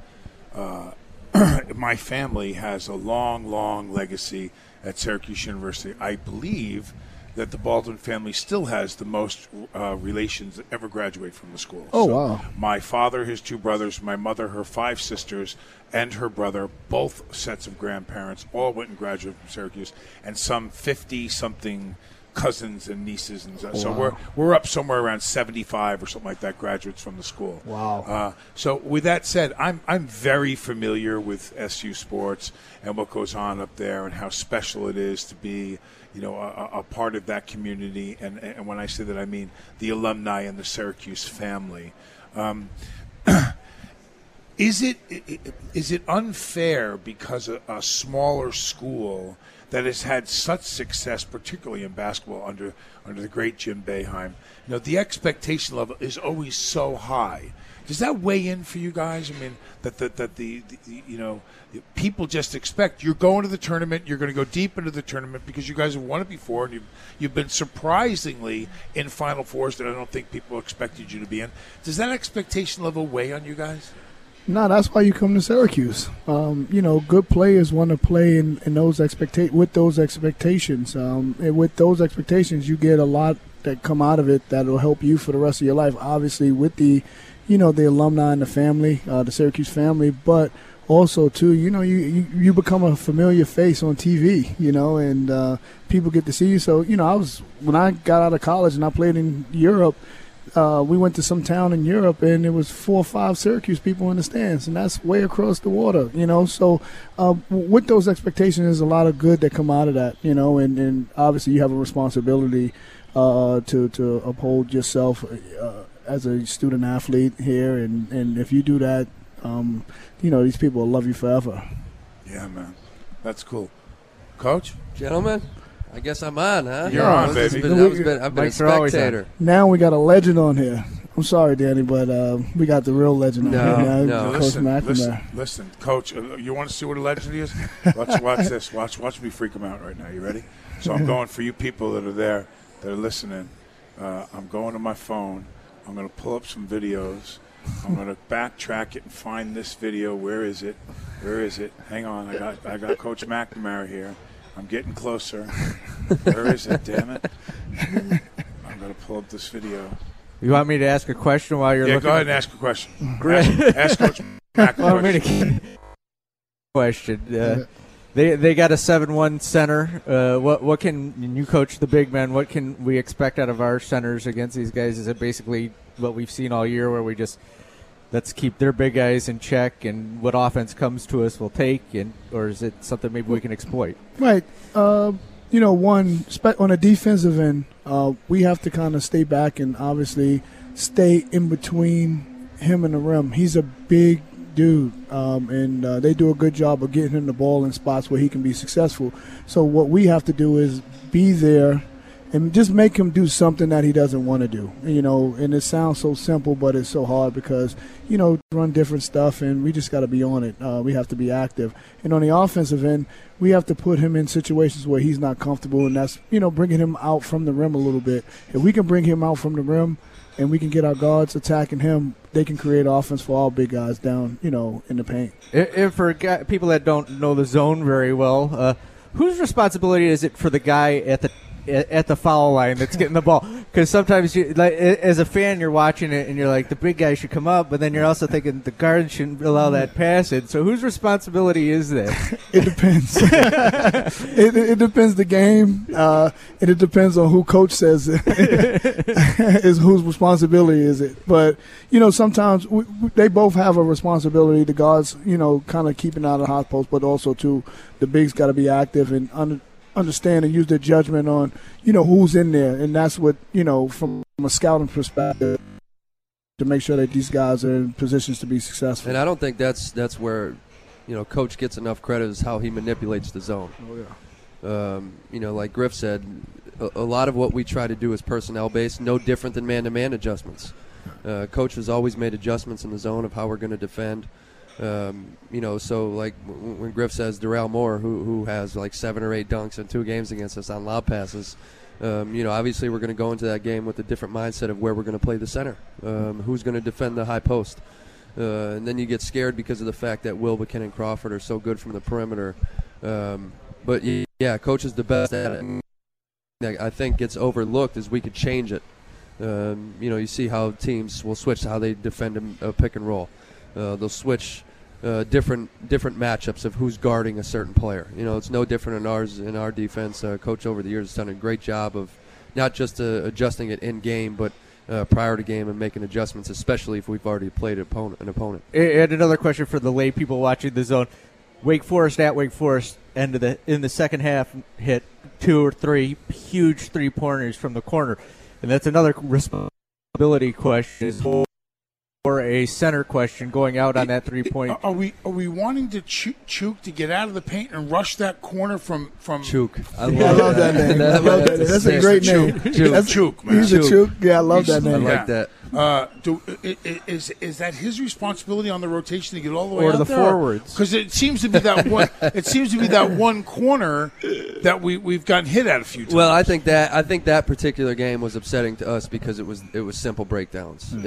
uh, my family has a long, long legacy at Syracuse University. I believe that the Baldwin family still has the most uh, relations that ever graduate from the school. Oh, wow. My father, his two brothers, my mother, her five sisters, and her brother, both sets of grandparents, all went and graduated from Syracuse, and some 50 something cousins and nieces. And so, so we're, we're up somewhere around 75 or something like that graduates from the school. Wow. Uh, so with that said, I'm I'm very familiar with SU sports and what goes on up there and how special it is to be, you know, a, a part of that community. And, and when I say that, I mean the alumni and the Syracuse family. Um, Is it is it unfair because a, a smaller school that has had such success, particularly in basketball under under the great Jim Boeheim, you know, the expectation level is always so high. Does that weigh in for you guys? I mean, that that, that the, the, you know people just expect you're going to the tournament, you're going to go deep into the tournament because you guys have won it before, and you've you've been surprisingly in Final Fours that I don't think people expected you to be in. Does that expectation level weigh on you guys? No, that's why you come to Syracuse. Um, you know, good players want to play in, in those expecta- with those expectations. Um, and with those expectations, you get a lot that come out of it that will help you for the rest of your life. Obviously, with the, you know, the alumni and the family, uh, the Syracuse family, but also too, you know, you, you you become a familiar face on TV. You know, and uh, people get to see you. So, you know, I was when I got out of college and I played in Europe uh, we went to some town in Europe and there was four or five Syracuse people in the stands, and that's way across the water, you know. So, uh, with those expectations, there's a lot of good that come out of that, you know, and, and obviously you have a responsibility uh, to to uphold yourself uh, as a student athlete here, and, and if you do that, um, you know, these people will love you forever. Yeah, man, that's cool. Coach, Gentlemen, I guess I'm on, huh? You're on, baby. been- that was been- I've been a Mics are always on. spectator. Now we got a legend on here. I'm sorry, Danny, but uh, we got the real legend No, on here now. no. Coach listen, McNamara. listen, listen, Coach. Uh, you want to see what a legend is? Watch, watch this. Watch, watch me freak him out right now. You ready? So I'm going for you people that are there, that are listening. Uh, I'm going to my phone. I'm going to pull up some videos. I'm going to backtrack it and find this video. Where is it? Where is it? Hang on. I got I got Coach McNamara here. I'm getting closer. Where is it? Damn it! I'm going to pull up this video. You want me to ask a question while you're Yeah, looking? go ahead and ask a question. Great. Ask, ask Coach Mac a Well, I'm gonna question. question. Uh, they they got a seven one center. Uh, what what can you coach the big men? What can we expect out of our centers against these guys? Is it basically what we've seen all year, where we just let's keep their big guys in check, and what offense comes to us, we'll take, and or is it something maybe we can exploit? Right. Uh, you know, one on a defensive end, uh, we have to kind of stay back and obviously stay in between him and the rim. He's a big dude, um, and uh, they do a good job of getting him the ball in spots where he can be successful. So what we have to do is be there and just make him do something that he doesn't want to do. You know, and it sounds so simple, but it's so hard because you know run different stuff, and we just got to be on it. Uh, we have to be active, and on the offensive end, we have to put him in situations where he's not comfortable, and that's you know bringing him out from the rim a little bit. If we can bring him out from the rim, and we can get our guards attacking him, they can create offense for all big guys down, you know, in the paint. If for people that don't know the zone very well, uh, whose responsibility is it for the guy at the at the foul line that's getting the ball? Because sometimes, you, like as a fan, you're watching it and you're like, the big guy should come up, but then you're also thinking the guard shouldn't allow that pass in. So whose responsibility is that? It depends. it, it depends the game, uh, and it depends on who coach says it. is whose responsibility is it. But you know, sometimes we, we, they both have a responsibility. The guards, you know, kind of keeping out of the hot post, but also too, the bigs got to be active and under, understand and use their judgment on you know who's in there, and that's what you know from a scouting perspective to make sure that these guys are in positions to be successful. And I don't think that's that's where, you know, coach gets enough credit is how he manipulates the zone. Oh, yeah. Um, you know, like Griff said, a, a lot of what we try to do is personnel based, no different than man-to-man adjustments. Uh, coach has always made adjustments in the zone of how we're going to defend. Um, you know, so like when Griff says Doral Moore, who who has like seven or eight dunks in two games against us on lob passes. Um, you know, obviously we're going to go into that game with a different mindset of where we're going to play the center, um, who's going to defend the high post, uh, and then you get scared because of the fact that Will Buchanan Crawford are so good from the perimeter. Um, but yeah, coach is the best at it. I think gets overlooked is we could change it. Um, you know, you see how teams will switch to how they defend a pick and roll. Uh, they'll switch uh, different different matchups of who's guarding a certain player. You know, it's no different in ours in our defense. Uh, coach over the years has done a great job of not just uh, adjusting it in game, but uh, prior to game and making adjustments, especially if we've already played an opponent. An opponent. And another question for the lay people watching the zone: Wake Forest at Wake Forest, end of the in the second half, hit two or three huge three pointers from the corner, and that's another responsibility question: is or a center question going out on that three point. Are we are we wanting to Chuk, Chuk to get out of the paint and rush that corner from from Chuk. I Yeah, I love that name. I love that name. That's a great name. Chuk, That's- Chuk, man. He's a Chuk. Yeah, I love that name. I name. like that. Uh, do, is is that his responsibility on the rotation to get all the way Or out the there? forwards. Because it seems to be that one. it seems to be that one corner that we we've gotten hit at a few times. Well, I think that I think that particular game was upsetting to us because it was it was simple breakdowns. Hmm. It,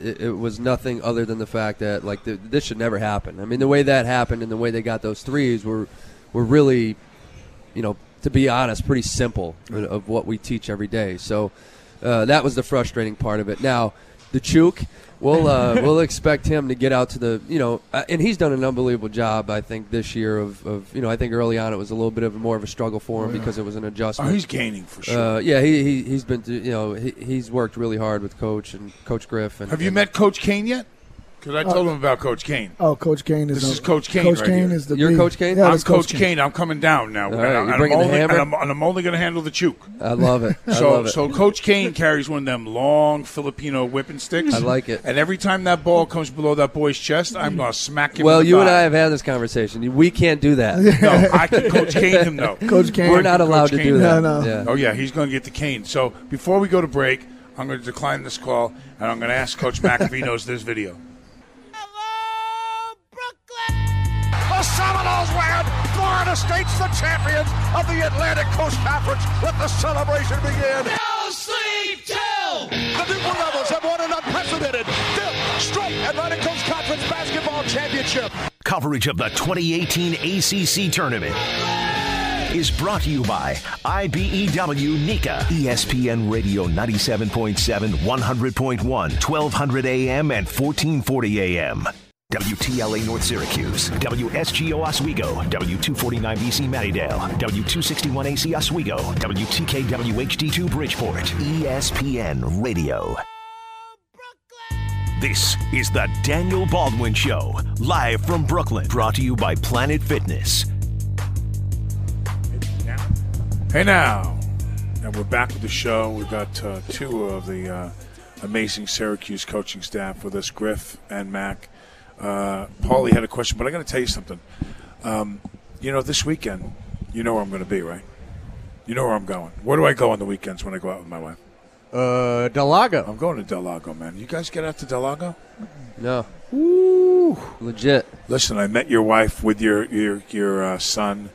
it, it, was nothing other than the fact that like the, this should never happen. I mean, the way that happened and the way they got those threes were were really, you know, to be honest, pretty simple of- of what we teach every day. So uh, that was the frustrating part of it. Now, the Chuk, we'll uh, we'll expect him to get out to the you know, uh, and he's done an unbelievable job. I think this year of, of you know, I think early on it was a little bit of more of a struggle for him because it was an adjustment. oh, adjustment. he's gaining for sure. Uh, yeah, he, he he's been you know he, he's worked really hard with coach and Coach Griff. And Have you and met Coach Kane yet? Because I told him about Coach Kane. Oh, Coach Kane is This a- is Coach Kane Coach right Kane here. is the You're big- Coach Kane? Yeah, I'm that's Coach Kane. I'm coming down now. All and right, I- you and bringing I'm the only, hammer? And I'm, and I'm only going to handle the Chuk. I love it. I So, love it. so Coach Kane carries one of them long Filipino whipping sticks. I like it. And every time that ball comes below that boy's chest, I'm going to smack him. well, in the you and. I have had this conversation. We can't do that. No, I can Coach Kane him though. Coach Kane. We're not Coach allowed to Kane. do that. No, no. Yeah. Oh yeah, he's going to get the cane. So before we go to break, I'm going to decline this call, and I'm going to ask Coach Mack if he knows this video. Seminoles win. Florida State's the champions of the Atlantic Coast Conference. Let the celebration begin. No sleep till the Newport Rebels have won an unprecedented fifth straight Atlantic Coast Conference basketball championship. Coverage of the 2018 ACC tournament is brought to you by IBEW NECA. ESPN Radio 97.7, 100.1, 1200 AM, and 1440 AM. WTLA North Syracuse, WSGO Oswego, W249BC Mattydale, W261AC Oswego, WTKWHD2 Bridgeport, ESPN Radio. This is the Daniel Baldwin Show, live from Brooklyn, brought to you by Planet Fitness. Hey now, and we're back with the show. We've got uh, two of the uh, amazing Syracuse coaching staff with us, Griff and Mac. Uh, Paulie had a question, but I got to tell you something. Um, you know, this weekend, you know where I'm going to be, right? You know where I'm going. Where do I go on the weekends when I go out with my wife? Uh, Del Lago. I'm going to Del Lago, man. You guys get out to Del Lago? No. Ooh. Legit. Listen, I met your wife with your your your uh, son,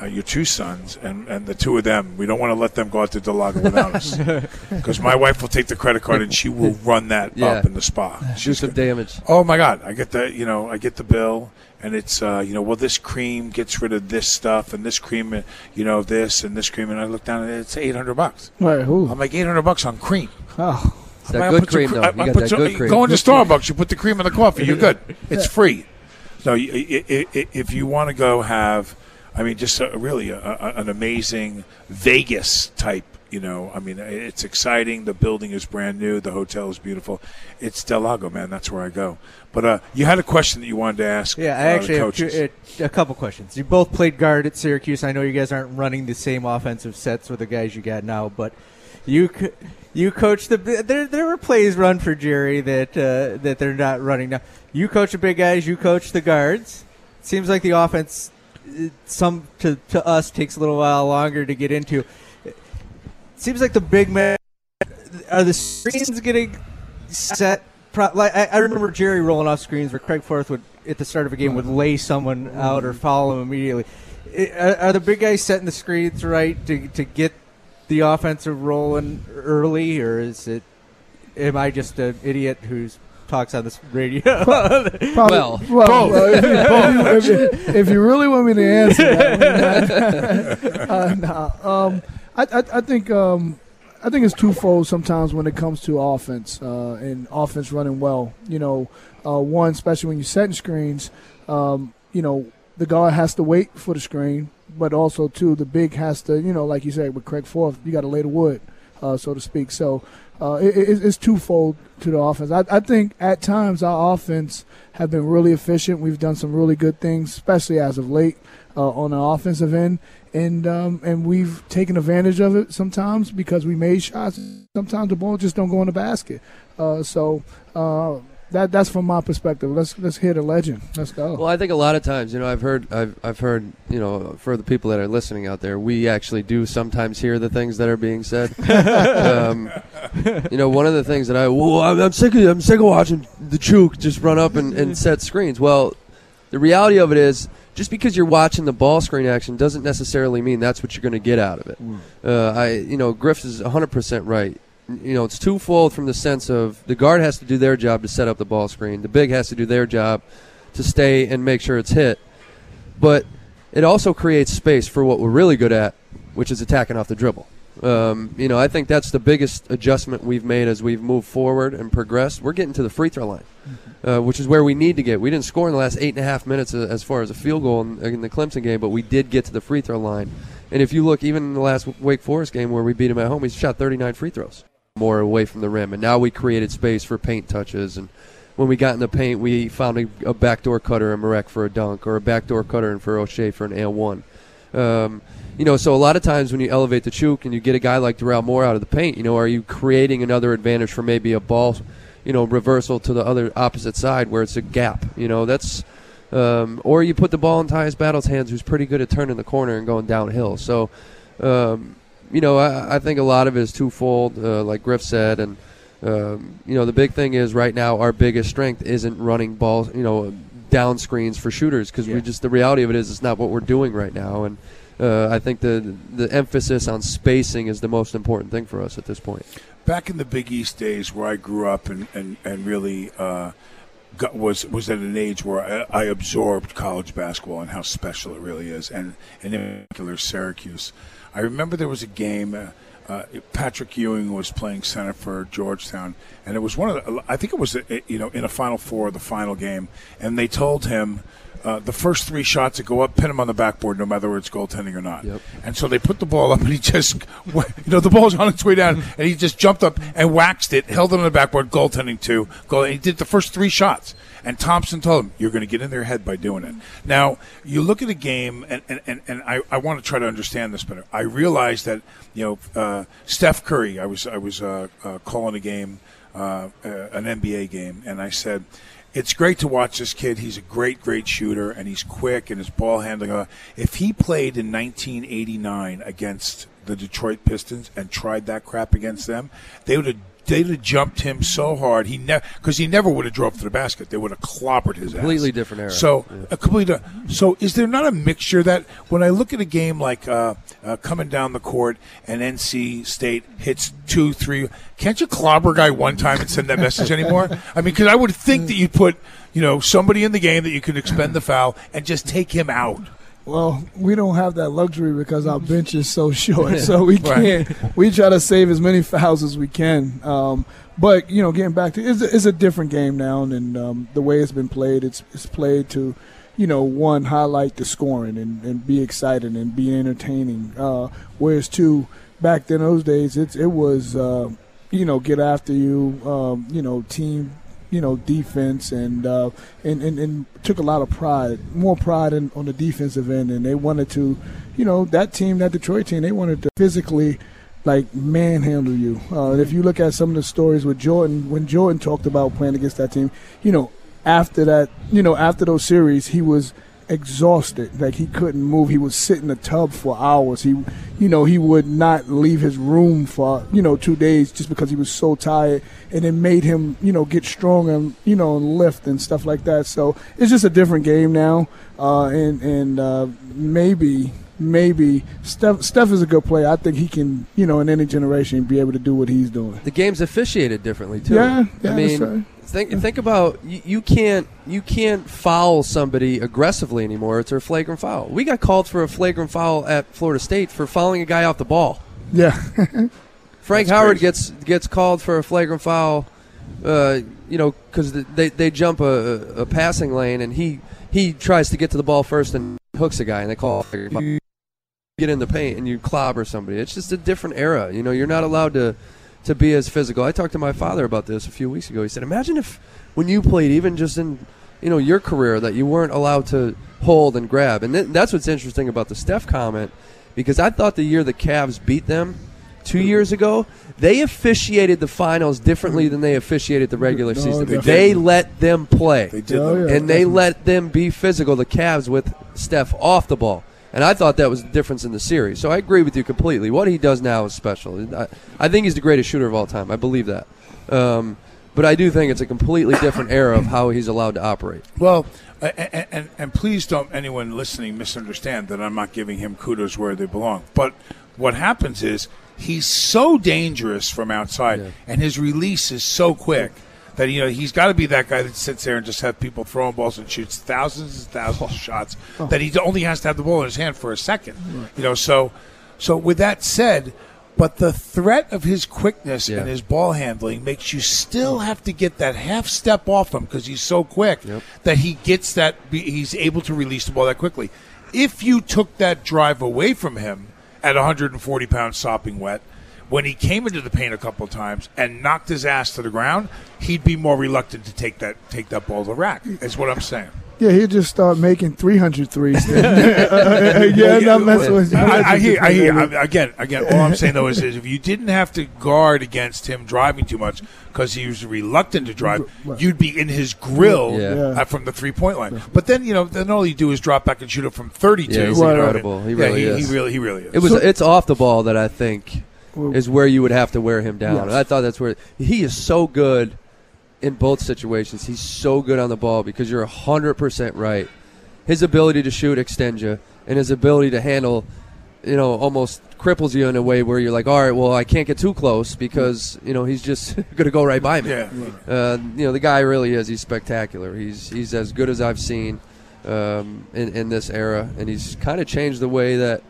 uh, your two sons, and, and the two of them. We don't want to let them go out to Del Lago without us, because my wife will take the credit card and she will run that Yeah. up in the spa. Do some damage. Oh my God! I get the you know I get the bill and it's uh, you know well this cream gets rid of this stuff and this cream uh, you know this and this cream and I look down and it's eight hundred bucks. Right, who? I'm like eight hundred bucks on cream. Oh, that I good put cream, cre- though. I- You I got that some- good cream. Go into Starbucks, you put the cream in the coffee, you're good. It's free. So if you want to go have, I mean, just a, really a, a, an amazing Vegas type. You know, I mean, it's exciting. The building is brand new. The hotel is beautiful. It's Del Lago, man. That's where I go. But uh, you had a question that you wanted to ask. Yeah, I uh, actually have two, uh, a couple questions. You both played guard at Syracuse. I know you guys aren't running the same offensive sets with the guys you got now, but you you coach the. There there were plays run for Gerry that uh, that they're not running now. You coach the big guys. You coach the guards. Seems like the offense, some to to us takes a little while longer to get into. Seems like the big man are the screens getting set. Pro- like I, I remember Gerry rolling off screens where Craig Forth would at the start of a game would lay someone out or follow him immediately. I- Are, are the big guys setting the screens right to to get the offensive rolling early, or is it? Am I just an idiot who talks on this radio? Probably, Well, well, well, if, you, if, you, if you really want me to answer that, uh, nah, um, I, I, I think um, I think it's twofold sometimes when it comes to offense uh, and offense running well. You know, uh, one especially when you're setting screens, um, you know, the guard has to wait for the screen, but also too the big has to, you know, like you said with Craig Forth, you got to lay the wood, uh, so to speak. So uh, it, it, it's twofold to the offense. I, I think at times our offense have been really efficient. We've done some really good things, especially as of late uh, on the offensive end, and um, and we've taken advantage of it sometimes because we made shots. Sometimes the ball just don't go in the basket. Uh, so uh, that that's from my perspective. Let's let's hear the legend. Let's go. Well, I think a lot of times, you know, I've heard, I've, I've heard, you know, for the people that are listening out there, we actually do sometimes hear the things that are being said. um, you know, one of the things that I, well, I'm, I'm sick of, I'm sick of watching the Chuk just run up and, and set screens. Well, the reality of it is, just because you're watching the ball screen action doesn't necessarily mean that's what you're going to get out of it. Uh, I, you know, Griff is 100% right. You know, it's twofold from the sense of the guard has to do their job to set up the ball screen. The big has to do their job to stay and make sure it's hit. But it also creates space for what we're really good at, which is attacking off the dribble. Um, you know, I think that's the biggest adjustment we've made as we've moved forward and progressed. We're getting to the free throw line, uh, which is where we need to get. We didn't score in the last eight and a half minutes uh, as far as a field goal in, in the Clemson game, but we did get to the free throw line. And if you look, even in the last Wake Forest game where we beat him at home, he shot 39 free throws more away from the rim. And now we created space for paint touches. And when we got in the paint, we found a, a backdoor cutter in Marek for a dunk or a backdoor cutter in for Oshae for an L1. Um, you know, so a lot of times when you elevate the choke and you get a guy like Doral Moore out of the paint, you know, are you creating another advantage for maybe a ball, you know, reversal to the other opposite side where it's a gap? You know, that's, um, or you put the ball in Tyus Battle's hands, who's pretty good at turning the corner and going downhill. So, um, you know, I, I think a lot of it is twofold, uh, like Griff said, and um, you know, the big thing is right now our biggest strength isn't running balls, you know, down screens for shooters because we just the reality of it is it's not what we're doing right now, and uh, I think the the emphasis on spacing is the most important thing for us at this point. Back in the Big East days, where I grew up and and and really. Uh, got, was was at an age where I, I absorbed college basketball and how special it really is, and, and in particular Syracuse. I remember there was a game. Uh, uh, Patrick Ewing was playing center for Georgetown, and it was one of the. I think it was uh, you know in a Final Four, the final game, and they told him. Uh, the first three shots that go up, pin him on the backboard, no matter whether it's goaltending or not. Yep. And so they put the ball up, and he just, you know, the ball's on its way down, and he just jumped up and waxed it, held it on the backboard, goaltending two, goal. And he did the first three shots. And Thompson told him, "You're going to get in their head by doing it." Now you look at a game, and and, and, and I, I want to try to understand this better. I realize that you know uh, Steph Curry. I was I was uh, uh, calling a game, uh, uh, an NBA game, and I said. It's great to watch this kid. He's a great, great shooter, and he's quick, and his ball handling. Uh, if he played in 1989 against the Detroit Pistons and tried that crap against them, they would have they'd have jumped him so hard he never because he never would have drove to the basket. They would have clobbered his ass. Completely ass. different era. So a completely. So is there not a mixture that when I look at a game like uh, uh, coming down the court and NC State hits two, three, can't you clobber a guy one time and send that message anymore? I mean, because I would think that you'd put you know somebody in the game that you could expend the foul and just take him out. Well, we don't have that luxury because our bench is so short, so we can't. We try to save as many fouls as we can. Um, but you know, getting back to it's a, it's a different game now, and um, the way it's been played, it's it's played to, you know, one highlight the scoring and, and be excited and be entertaining. Uh, whereas two, back then those days, it's it was, uh, you know, get after you, um, you know, team you know defense and uh, and, and and took a lot of pride, more pride in, on the defensive end, and they wanted to, you know, that team, that Detroit team, they wanted to physically like manhandle you. Uh, and if you look at some of the stories with Jordan, when Jordan talked about playing against that team, you know, after that, you know, after those series, he was exhausted like he couldn't move. He would sit in the tub for hours. He you know he would not leave his room for you know two days just because he was so tired. And it made him you know get strong and you know and lift and stuff like that. So it's just a different game now. Uh, and and uh, maybe maybe Steph Steph is a good player. I think he can you know in any generation be able to do what he's doing. The game's officiated differently too. Yeah, yeah, I that's mean. Think think about you, you can't you can't foul somebody aggressively anymore. It's a flagrant foul. We got called for a flagrant foul at Florida State for fouling a guy off the ball. yeah Frank That's Howard crazy. gets gets called for a flagrant foul, uh, you know, because they they jump a, a passing lane and he he tries to get to the ball first and hooks a guy and they call. a flagrant foul. You Get in the paint and you clobber somebody. It's just a different era. You know, you're not allowed to to be as physical. I talked to my father about this a few weeks ago. He said, "Imagine if when you played, even just in you know your career, that you weren't allowed to hold and grab." And th- that's what's interesting about the Steph comment because I thought the year the Cavs beat them two years ago, they officiated the finals differently than they officiated the regular No, season. they They, let them play. They did. Oh, yeah. and they let them be physical, the Cavs, with Steph off the ball. And I thought that was the difference in the series. So I agree with you completely. What he does now is special. I, I think he's the greatest shooter of all time. I believe that. Um, but I do think it's a completely different era of how he's allowed to operate. Well, and, and, and please don't anyone listening misunderstand that I'm not giving him kudos where they belong. But what happens is he's so dangerous from outside, Yeah. and his release is so quick that you know he's got to be that guy that sits there and just have people throwing balls and shoots thousands and thousands of shots. Oh. That he only has to have the ball in his hand for a second. You know, so so with that said. But the threat of his quickness Yeah. and his ball handling makes you still have to get that half step off him because he's so quick Yep. that he gets that he's able to release the ball that quickly. If you took that drive away from him at 140 pounds sopping wet, when he came into the paint a couple of times and knocked his ass to the ground, he'd be more reluctant to take that take that ball to the rack. Is what I'm saying. Yeah, he'd just start making 300 threes. then. yeah, not messing with you. I, I hear. I hear. I, again, again. All I'm saying though is, is if you didn't have to guard against him driving too much because he was reluctant to drive, Right. you'd be in his grill Yeah. Yeah. uh, from the three point line. But then you know, then all you do is drop back and shoot it from 32. Yeah, he's you know, incredible. He yeah, really he, is. He really, he really is. It was it's off the ball that I think Well, is where you would have to wear him down. Yes. And I thought that's where he is so good in both situations. He's so good on the ball because you're 100% right. His ability to shoot extends you and his ability to handle you know almost cripples you in a way where you're like, "All right, well, I can't get too close because, you know, he's just going to go right by me." Yeah. Uh, you know, the guy really is. He's spectacular. He's he's as good as I've seen um, in in this era, and he's kind of changed the way that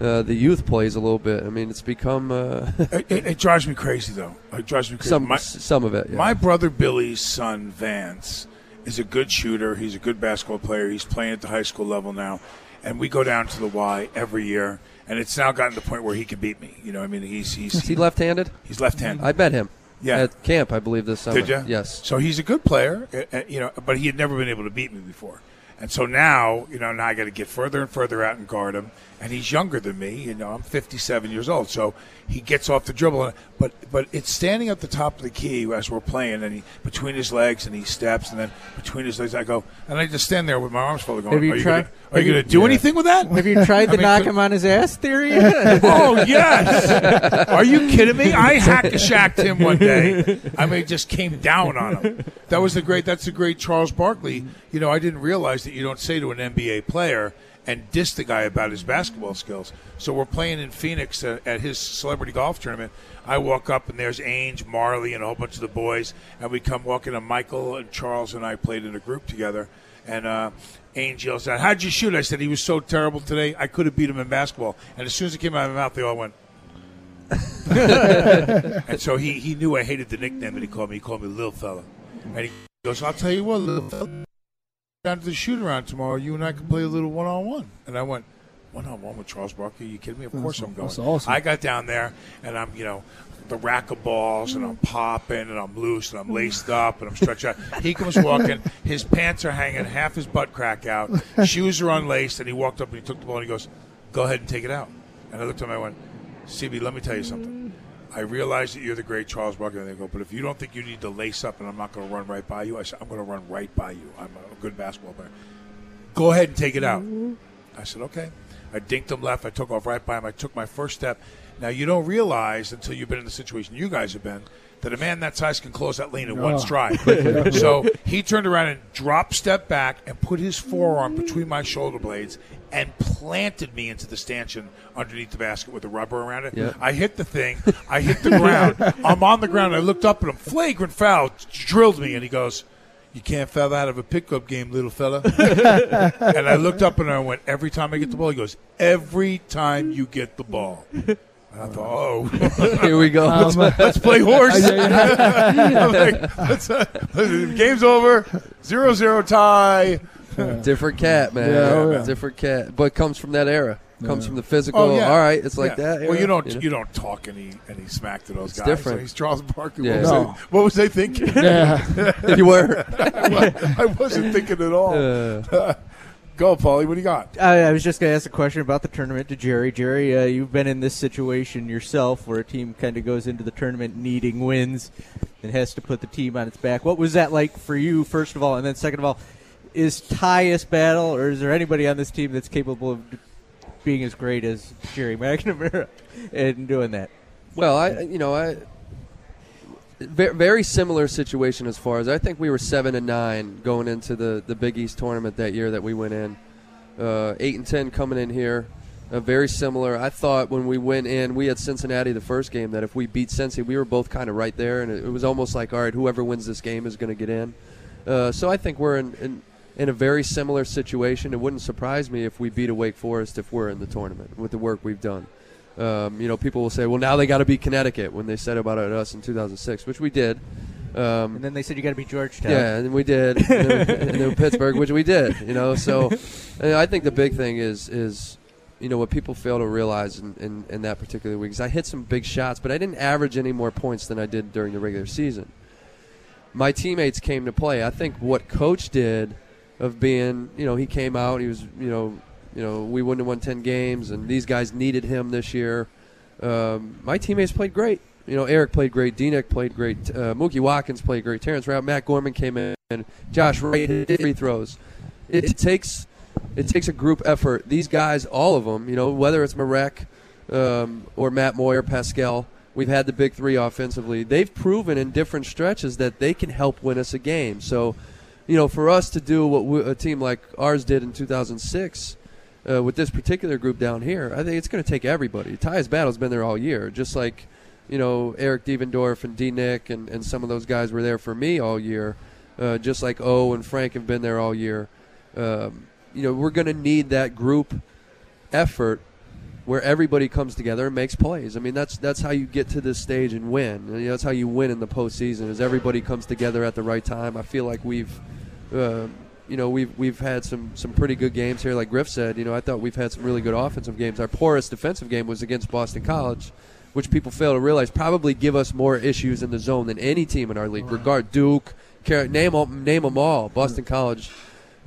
uh, the youth plays a little bit. I mean, it's become uh, it, it, it drives me crazy though. It drives me crazy. some My- some of it. Yeah. My brother Billy's son Vance is a good shooter. He's a good basketball player. He's playing at the high school level now, and we go down to the Y every year. And it's now gotten to the point where he can beat me. You know, I mean, he's he's is he left-handed? he's left-handed. I met him. Yeah. At camp, I believe this summer. Did you? Yes. So he's a good player, you know, but he had never been able to beat me before. And so now, you know, now I got to get further and further out and guard him. And he's younger than me. You know, I'm 57 years old, so he gets off the dribble. But but it's standing at the top of the key as we're playing, and he between his legs, and he steps, and then between his legs, I go, and I just stand there with my arms folded, going, Have you "Are you tried- gonna, are you to do anything with that?" Have you tried I to mean, knock him on his ass theory? Oh yes! Are you kidding me? I hack shacked him one day. I mean, just came down on him. That was the great. That's the great Charles Barkley. You know, I didn't realize that you don't say to an NBA player and diss the guy about his basketball skills. So we're playing in Phoenix uh, at his celebrity golf tournament. I walk up and there's Ainge, Marley, and a whole bunch of the boys, and we come walking. And Michael and Charles and I played in a group together. And uh, Ainge yells out, "How'd you shoot?" I said, "He was so terrible today. I could have beat him in basketball." And as soon as it came out of my mouth, they all went. and so he, he knew I hated the nickname that he called me. He called me Little Fella. And he goes, I'll tell you what, Little Fella, down to the shoot around tomorrow. You and I can play a little one on one. And I went, one on one with Charles Barkley? Are you kidding me? Of course I'm going. that's awesome. I got down there and I'm, you know, the rack of balls and I'm mm. popping and I'm loose and I'm mm. laced up and I'm stretched out. He comes walking, his pants are hanging, half his butt crack out, shoes are unlaced, and he walked up and he took the ball and he goes, Go ahead and take it out. And I looked at him and I went, CB, let me tell you something. I realize that you're the great Charles Barkley. And they go, but if you don't think you need to lace up and I'm not going to run right by you, I said, I'm going to run right by you. I'm a good basketball player. Go ahead and take it out. Mm-hmm. I said, okay. I dinked him left. I took off right by him. I took my first step. Now, you don't realize until you've been in the situation you guys have been that a man that size can close that lane in one Oh. stride. so he turned around and drop step back and put his forearm between my shoulder blades and planted me into the stanchion underneath the basket with the rubber around it. Yeah. I hit the thing. I hit the ground. I'm on the ground. I looked up at him. Flagrant foul. Drilled me. And he goes, you can't foul out of a pickup game, little fella. and I looked up and I went, every time I get the ball, he goes, every time you get the ball. And I thought, oh, Here we go. let's, let's play horse. I'm like, let's, uh, game's over, zero zero tie. Different cat, man. Yeah, oh, yeah. Different cat, but comes from that era. Comes from the physical. Oh, yeah. All right, it's like Yeah. that. Well, you don't know? you, don't talk any any smack to those It's guys. different. So he's Charles Barkley. Yeah. What, was No. they, what was they thinking? Yeah. you were. I wasn't thinking at all. Uh, Go, Paulie. What do you got? I, I was just going to ask a question about the tournament to Gerry. Gerry, uh, you've been in this situation yourself where a team kind of goes into the tournament needing wins and has to put the team on its back. What was that like for you, first of all? And then, second of all, is Tyus Battle, or is there anybody on this team that's capable of being as great as Gerry McNamara and doing that? Well, I you know I very similar situation as far as I think we were seven and nine going into the the Big East tournament that year that we went in, uh, eight and ten coming in here. Uh, very similar. I thought when we went in, we had Cincinnati the first game that if we beat Cincy, we were both kind of right there, and it, it was almost like, all right, whoever wins this game is going to get in. Uh, so I think we're in, in in a very similar situation. It wouldn't surprise me if we beat a Wake Forest if we're in the tournament with the work we've done. Um, you know, people will say, well, now they got to beat Connecticut when they said about it us in 2006, which we did. Um, And then they said you got to be Georgetown. yeah, and we did. and, then, and then Pittsburgh, which we did. You know, so I think the big thing is is you know what people fail to realize in, in, in that particular week is I hit some big shots, but I didn't average any more points than I did during the regular season. My teammates came to play. I think what coach did of being, you know, he came out. He was, you know, you know, we wouldn't have won ten games, and these guys needed him this year. Um, my teammates played great. You know, Eric played great. Denick played great. Uh, Mookie Watkins played great. Terrence Rout, Matt Gorman came in. Josh Wright hit free throws. It takes it takes a group effort. These guys, all of them, you know, whether it's Marek um, or Matt Moyer, Paschal, we've had the big three offensively. They've proven in different stretches that they can help win us a game. So, you know, for us to do what we, a team like ours did in 2006 uh, with this particular group down here, I think it's going to take everybody. Tyus Battle's been there all year, just like you know Eric Devendorf and D. Nick and, and some of those guys were there for me all year, uh, just like O and Frank have been there all year. Um, you know, we're going to need that group effort where everybody comes together and makes plays. I mean, that's that's how you get to this stage and win. You know, that's how you win in the postseason. Is everybody comes together at the right time. I feel like we've, uh, you know, we've we've had some some pretty good games here. Like Griff said, you know, I thought we've had some really good offensive games. Our poorest defensive game was against Boston College, which people fail to realize probably give us more issues in the zone than any team in our league. Regard Duke, Car- name name them all. Boston College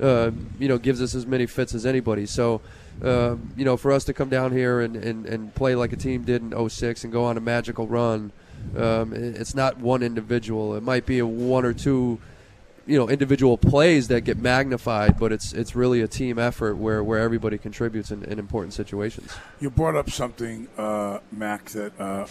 uh, you know, gives us as many fits as anybody. So, um, you know, for us to come down here and, and, and play like a team did in 06 and go on a magical run, um, it's not one individual. It might be a one or two, you know, individual plays that get magnified, but it's it's really a team effort where, where everybody contributes in, in important situations. You brought up something, uh, Mac, that uh,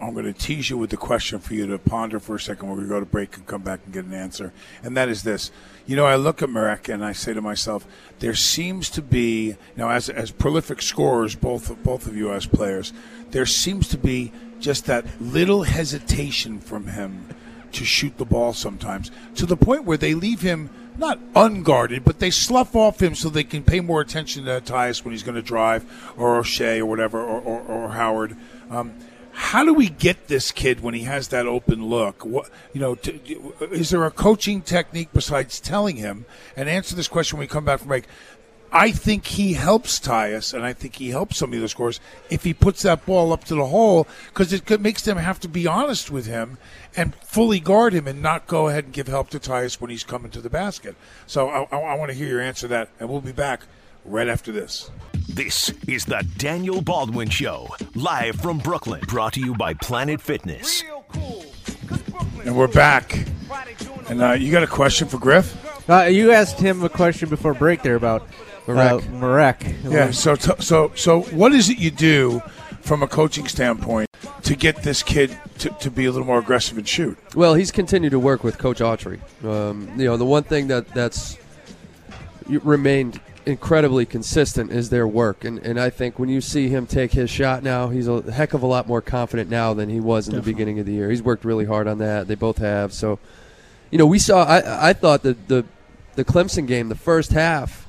I'm going to tease you with the question for you to ponder for a second when we go to break and come back and get an answer. And that is this. You know, I look at Marek and I say to myself, there seems to be, now, as, as prolific scorers, both, both of you as players, there seems to be just that little hesitation from him to shoot the ball sometimes to the point where they leave him not unguarded, but they slough off him so they can pay more attention to Tyus when he's going to drive, or Oshae, or whatever, or, or, or Howard. Um, how do we get this kid when he has that open look? What you know? To, is there a coaching technique besides telling him? And answer this question when we come back from break. I think he helps Tyus, and I think he helps some of the scores if he puts that ball up to the hole because it makes them have to be honest with him and fully guard him and not go ahead and give help to Tyus when he's coming to the basket. So I, I, I want to hear your answer to that, and we'll be back right after this. This is the Daniel Baldwin Show, live from Brooklyn. Brought to you by Planet Fitness. And we're back. And uh, you got a question for Griff? Uh, you asked him a question before break there about Marek. Uh, Marek. Yeah. So t- so so what is it you do from a coaching standpoint to get this kid to, to be a little more aggressive and shoot? Well, he's continued to work with Coach Autry. Um, you know, the one thing that that's remained incredibly consistent is their work, and and I think when you see him take his shot now, he's a heck of a lot more confident now than he was in the beginning of the year. He's worked really hard on that. They both have. So, you know, we saw. I I thought that the the Clemson game, the first half,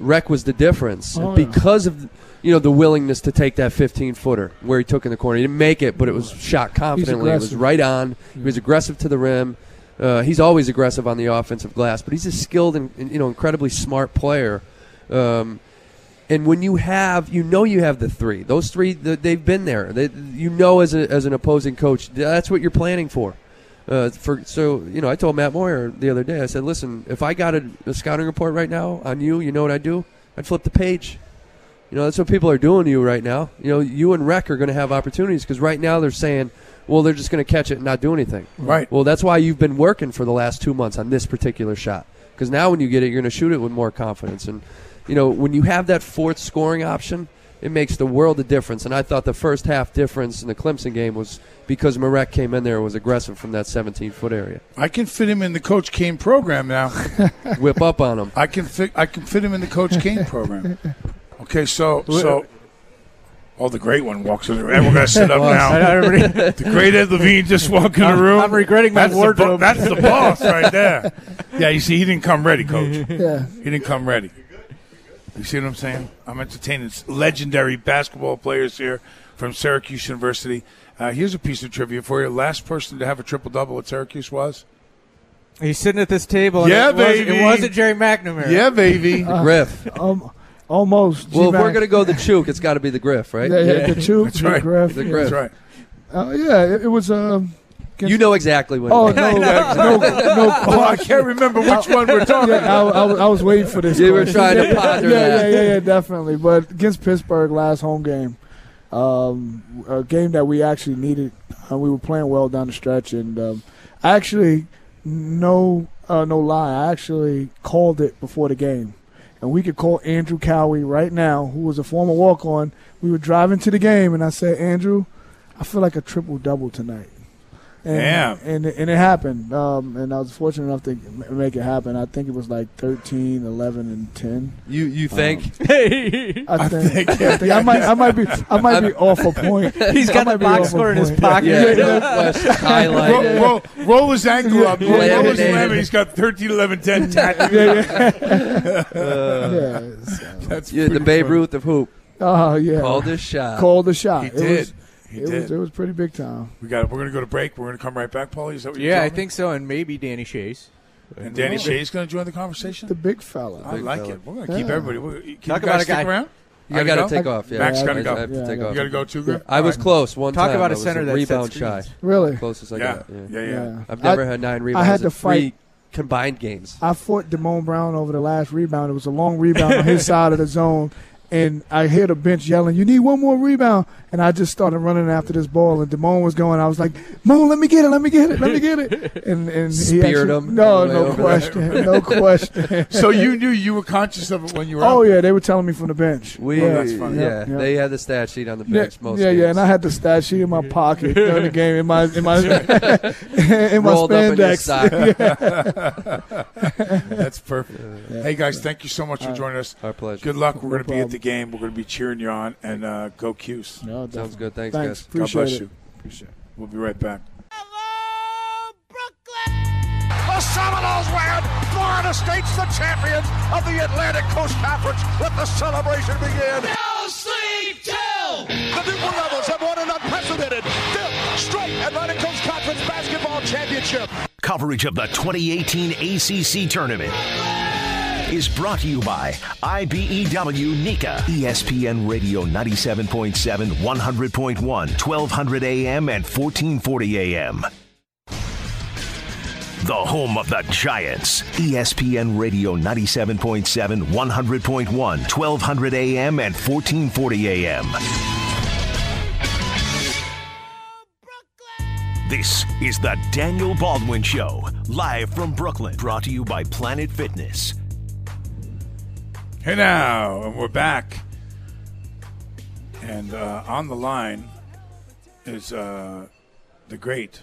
Rec was the difference Oh, yeah. because of. You know the willingness to take that 15 footer where he took in the corner. He didn't make it, but it was shot confidently. It was right on. He was aggressive to the rim. Uh, he's always aggressive on the offensive glass, but he's a skilled and and, you know incredibly smart player. Um, and when you have, you know, you have the three. Those three, they've been there. They, you know, as a, as an opposing coach, that's what you're planning for. Uh, for so you know, I told Matt Moyer the other day. I said, listen, if I got a, a scouting report right now on you, you know what I'd do? I'd flip the page. You know, that's what people are doing to you right now. You know, you and Rec are going to have opportunities because right now they're saying, well, they're just going to catch it and not do anything. Right. Well, that's why you've been working for the last two months on this particular shot. Because now when you get it, you're going to shoot it with more confidence. And, you know, when you have that fourth scoring option, it makes the world of difference. And I thought the first half difference in the Clemson game was because Marek came in there and was aggressive from that 17 foot area. I can fit him in the Coach Kane program now. Whip up on him. I can fit. I can fit him in the Coach Kane program. Okay, so so. Oh, the great one walks in the room. And we're going to sit up now. The great Ed Levine just walked in the room. I'm regretting my that's The wardrobe. bo- that's the boss right there. Yeah, you see, he didn't come ready, Coach. Yeah. He didn't come ready. You see what I'm saying? I'm entertaining legendary basketball players here from Syracuse University. Uh, here's a piece of trivia for you. Last person to have a triple double at Syracuse was? He's sitting at this table. Yeah, it wasn't, baby. It wasn't Gerry McNamara. Yeah, baby. The Griff. Um, almost. Well, if G-Mac. we're going to go the Chuk, it's got to be the Griff, right? yeah, yeah, the Chuk, That's the right. Griff, The. Griff. That's right. Uh, yeah, it, it was. Um, You know exactly what oh no, no, no, Oh, I can't remember which one we're talking Yeah, I, I, was- I was waiting for this. You were trying to yeah, ponder yeah, that. Yeah, yeah, yeah, definitely. But against Pittsburgh last home game, um, a game that we actually needed. Uh, we were playing well down the stretch, and um, actually, no, uh, no lie, I actually called it before the game. And we could call Andrew Cowie right now, who was a former walk-on. We were driving to the game, and I said, Andrew, I feel like a triple double tonight. And, Damn. And, and it happened. Um, and I was fortunate enough to make it happen. I think it was like 13, 11, and 10. You you think? Um, I think. think, I, think I might. I might be. I might be off a point. He's got might the be box score in his pocket. Yeah, Yeah, yeah. Northwest Roll, roll, roll his ankle up. Roll, roll his Laminated. lemon. He's got 13, 11, 10 tattooed. Yeah, yeah. yeah. Uh, so- That's Yeah, the Babe. Ruth of hoop. Oh yeah. Called his shot. Called the shot. He it did. Was, He it did. was. It was pretty big time. We got. We're going to go to break. We're going to come right back, Paulie. Is that what you're Yeah, I me? think so, and maybe Danny Schayes. And Danny Schayes going to join the conversation. The big fella. I like fella. it. We're going to keep Yeah. everybody. We're, can Talk you about guys a guy- stick around? You I got gotta to take off. Yeah, Max I- gotta I- go. I have to Yeah, take I off. You got to go too, Griff? I was All right. close one Talk time. about a center that rebound shy. screens. Really. Closest I Yeah. got. Yeah. Yeah, yeah. Yeah. I've never I, had nine I rebounds. had to in three fight. combined games. I fought Damone Brown over the last rebound. It was a long rebound on his side of the zone, and I hear the bench yelling, "You need one more rebound!" And I just started running after this ball, and Damone was going. I was like, "Moan, let me get it, let me get it, let me get it!" And and he Speared actually- him No, the no over question, no question. So you knew you were conscious of it when you were Oh out. yeah, they were telling me from the bench. We, Oh, that's fine. yeah, Yeah, they had the stat sheet on the Yeah, bench most yeah, games. yeah, yeah, and I had the stat sheet in my pocket during the game in my in my in my Rolled up in your spandex. That's perfect. Hey, guys, thank you so much for joining us. Our pleasure. Good luck. We're No going to be at the game. We're going to be cheering you on, and uh, go 'Cuse. No, Sounds good. Thanks, Thanks. guys. God Appreciate bless it. you. Appreciate it. We'll be right back. Hello, Brooklyn! The Seminoles win. Florida State's the champions of the Atlantic Coast Conference. Let the celebration begin. No sleep till the New Blue Devils have won an unprecedented fifth straight Atlantic Coast Conference basketball championship. Coverage of the 2018 ACC tournament is brought to you by IBEW NECA, ESPN Radio 97.7, 100.1, 1200 AM, and 1440 AM. The home of the Giants, ESPN Radio 97.7, 100.1, 1200 AM, and 1440 AM. This is the Daniel Baldwin Show, live from Brooklyn, brought to you by Planet Fitness. Hey now, and we're back. And uh, on the line is uh, the great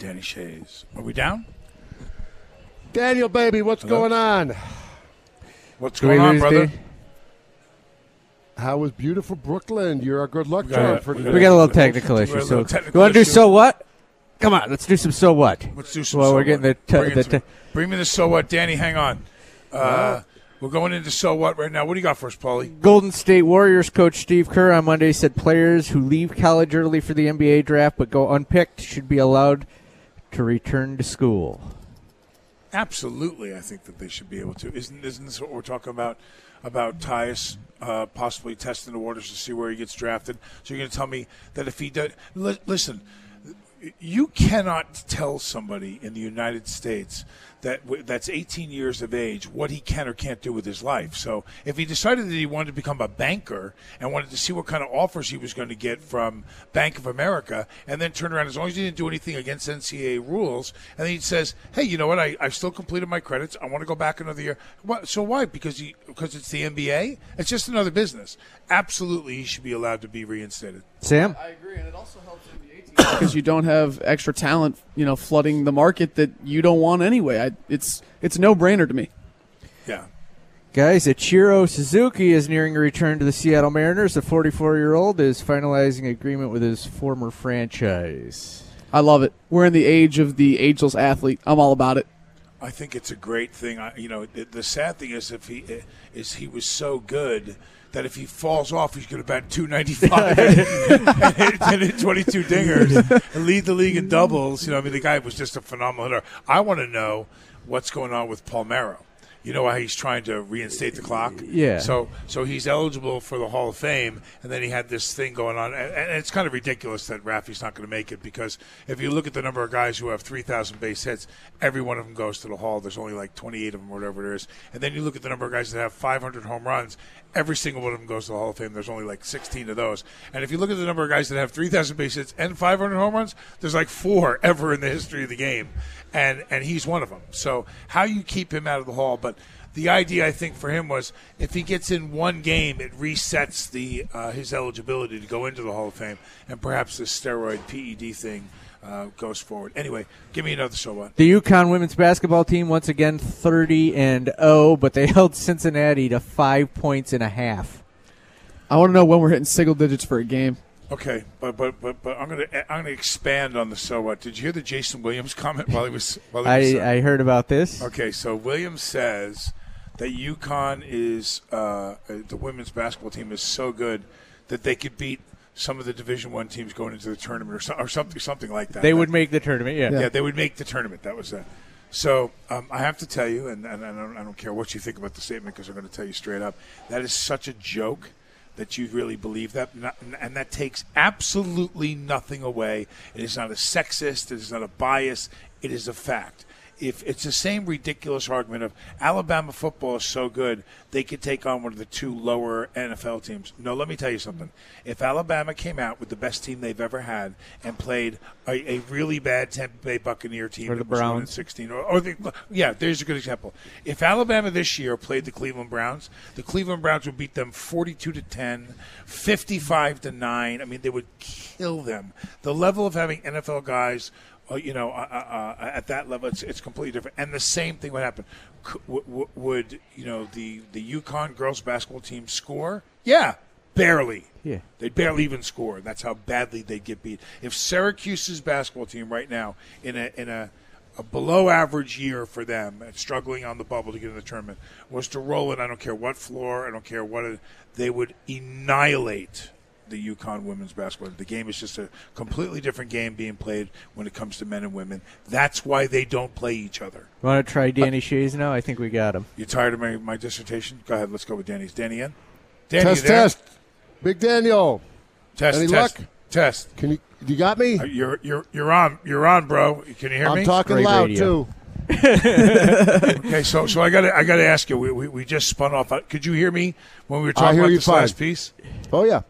Danny Schayes. Are we down? Daniel, baby, what's Hello? going on? What's Do going on, brother? Dave? How was beautiful Brooklyn? You're a good luck got charm for We today. We got a little technical issue. a So, technical you want to do so what? Come on, let's do some so what. Let's do some. Well, so we're getting what. the, Bring, the to- te- bring me the so what, Danny. Hang on. Uh, we're going into so what right now. What do you got for us, Paulie? Golden State Warriors coach Steve Kerr on Monday said players who leave college early for the NBA draft but go unpicked should be allowed to return to school. Absolutely, I think that they should be able to. Isn't isn't this what we're talking about? About Tyus uh, possibly testing the waters to see where he gets drafted. So you're going to tell me that if he does, li- listen, you cannot tell somebody in the United States that w- that's 18 years of age, what he can or can't do with his life. So if he decided that he wanted to become a banker and wanted to see what kind of offers he was going to get from Bank of America, and then turn around as long as he didn't do anything against NCAA rules, and then he says, "Hey, you know what? I I've still completed my credits. I want to go back another year." What? So why? Because he because it's the NBA. It's just another business. Absolutely, he should be allowed to be reinstated. Sam? I agree, and it also helps NBA teams because you don't have extra talent, you know, flooding the market that you don't want anyway. I, it's it's no brainer to me. Yeah. Guys, Ichiro Suzuki is nearing a return to the Seattle Mariners. The 44 year old is finalizing agreement with his former franchise. I love it. We're in the age of the ageless athlete. I'm all about it. I think it's a great thing. I, you know, the, the sad thing is if he is he was so good that if he falls off, he's going to bat 295 and, hit, and hit 22 dingers and lead the league in doubles. You know, I mean, the guy was just a phenomenal hitter. I want to know what's going on with Palmeiro. You know why he's trying to reinstate the clock. Yeah. So so he's eligible for the Hall of Fame, and then he had this thing going on, and, and it's kind of ridiculous that Rafi's not going to make it because if you look at the number of guys who have 3,000 base hits, every one of them goes to the Hall. There's only like 28 of them, or whatever it is, and then you look at the number of guys that have 500 home runs. Every single one of them goes to the Hall of Fame. There's only like 16 of those. And if you look at the number of guys that have 3,000 base hits and 500 home runs, there's like four ever in the history of the game. And, and he's one of them. So how you keep him out of the Hall, but the idea I think for him was if he gets in one game, it resets the uh, his eligibility to go into the Hall of Fame, and perhaps this steroid PED thing uh, goes forward. Anyway, give me another so what. The UConn women's basketball team once again 30 and 0, but they held Cincinnati to 5 points and a half. I want to know when we're hitting single digits for a game. Okay, but but but but I'm gonna I'm gonna expand on the so what. Did you hear the Jason Williams comment while he was while he was? I, I heard about this. Okay, so Williams says that UConn is uh, the women's basketball team is so good that they could beat some of the Division One teams going into the tournament or, so, or something something like that. They would make the tournament, yeah. Yeah, they would make the tournament. That was that. So um, I have to tell you, and, and I, don't, I don't care what you think about the statement because I'm going to tell you straight up, that is such a joke that you really believe that, and that takes absolutely nothing away. It is not a sexist. It is not a bias. It is a fact if it's the same ridiculous argument of Alabama football is so good they could take on one of the two lower NFL teams. No, let me tell you something. If Alabama came out with the best team they've ever had and played a, a really bad Tampa Bay Buccaneer team, or the that was one in Browns, sixteen, or, or the, yeah, there's a good example. If Alabama this year played the Cleveland Browns, the Cleveland Browns would beat them forty-two to 10, 55 to nine. I mean, they would kill them. The level of having NFL guys you know, uh, uh, at that level, it's, it's completely different. And the same thing would happen. C- w- w- would you know the the UConn girls basketball team score? Yeah, barely. Yeah. They barely even score. That's how badly they get beat. If Syracuse's basketball team right now in a in a a below average year for them and struggling on the bubble to get in the tournament was to roll it. I don't care what floor, I don't care what it, they would annihilate the UConn women's basketball. The game is just a completely different game being played when it comes to men and women. That's why they don't play each other. Want to try Danny Schayes now? I think we got him. You tired of my, my dissertation? Go ahead. Let's go with Danny's. Danny in. Danny, test, test. Big Daniel. Test, Any test, luck? test. Can you? You got me? Uh, you're you're you're on. You're on, bro. Can you hear me? I'm talking Great loud radio. too. okay, so so I got to I got to ask you. We, we, we just spun off. Uh, Could you hear me when we were talking about you this fine. last piece? Oh yeah.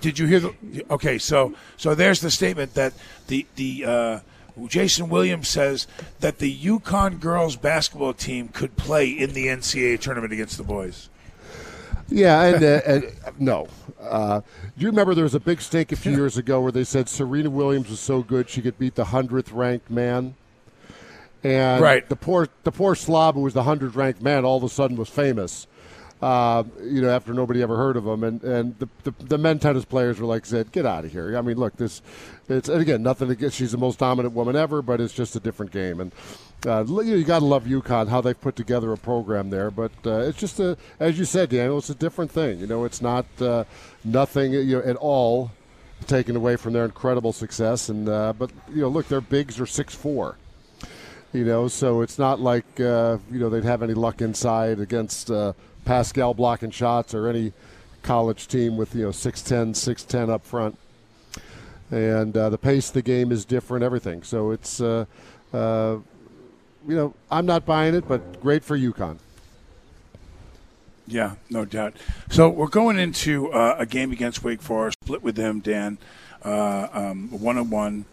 Did- you hear the? Okay, so so there's the statement that the the uh, Jason Williams says that the UConn girls basketball team could play in the NCAA tournament against the boys. Yeah, and, uh, and no. Uh, do you remember there was a big stink a few years ago where they said Serena Williams was so good she could beat the hundredth ranked man, and Right. the poor the poor slob who was the hundredth ranked man all of a sudden was famous. Uh, you know, after nobody ever heard of him, and and the, the the men tennis players were like said, "Get out of here." I mean, look, this it's and again nothing against. She's the most dominant woman ever, but it's just a different game, and uh, you, know, you got to love UConn how they've put together a program there. But uh, it's just a, as you said, Daniel, it's a different thing. You know, it's not uh, nothing you know, at all taken away from their incredible success. And uh, but you know, look, their bigs are six four. You know, so it's not like uh, you know they'd have any luck inside against uh, Paschal blocking shots or any college team with you know 6'10", 6'10", up front. And uh, the pace of the game is different, everything. So it's uh, uh, you know, I'm not buying it, but great for UConn. Yeah, no doubt. So we're going into uh, a game against Wake Forest, split with them, Dan, uh, um, one on one.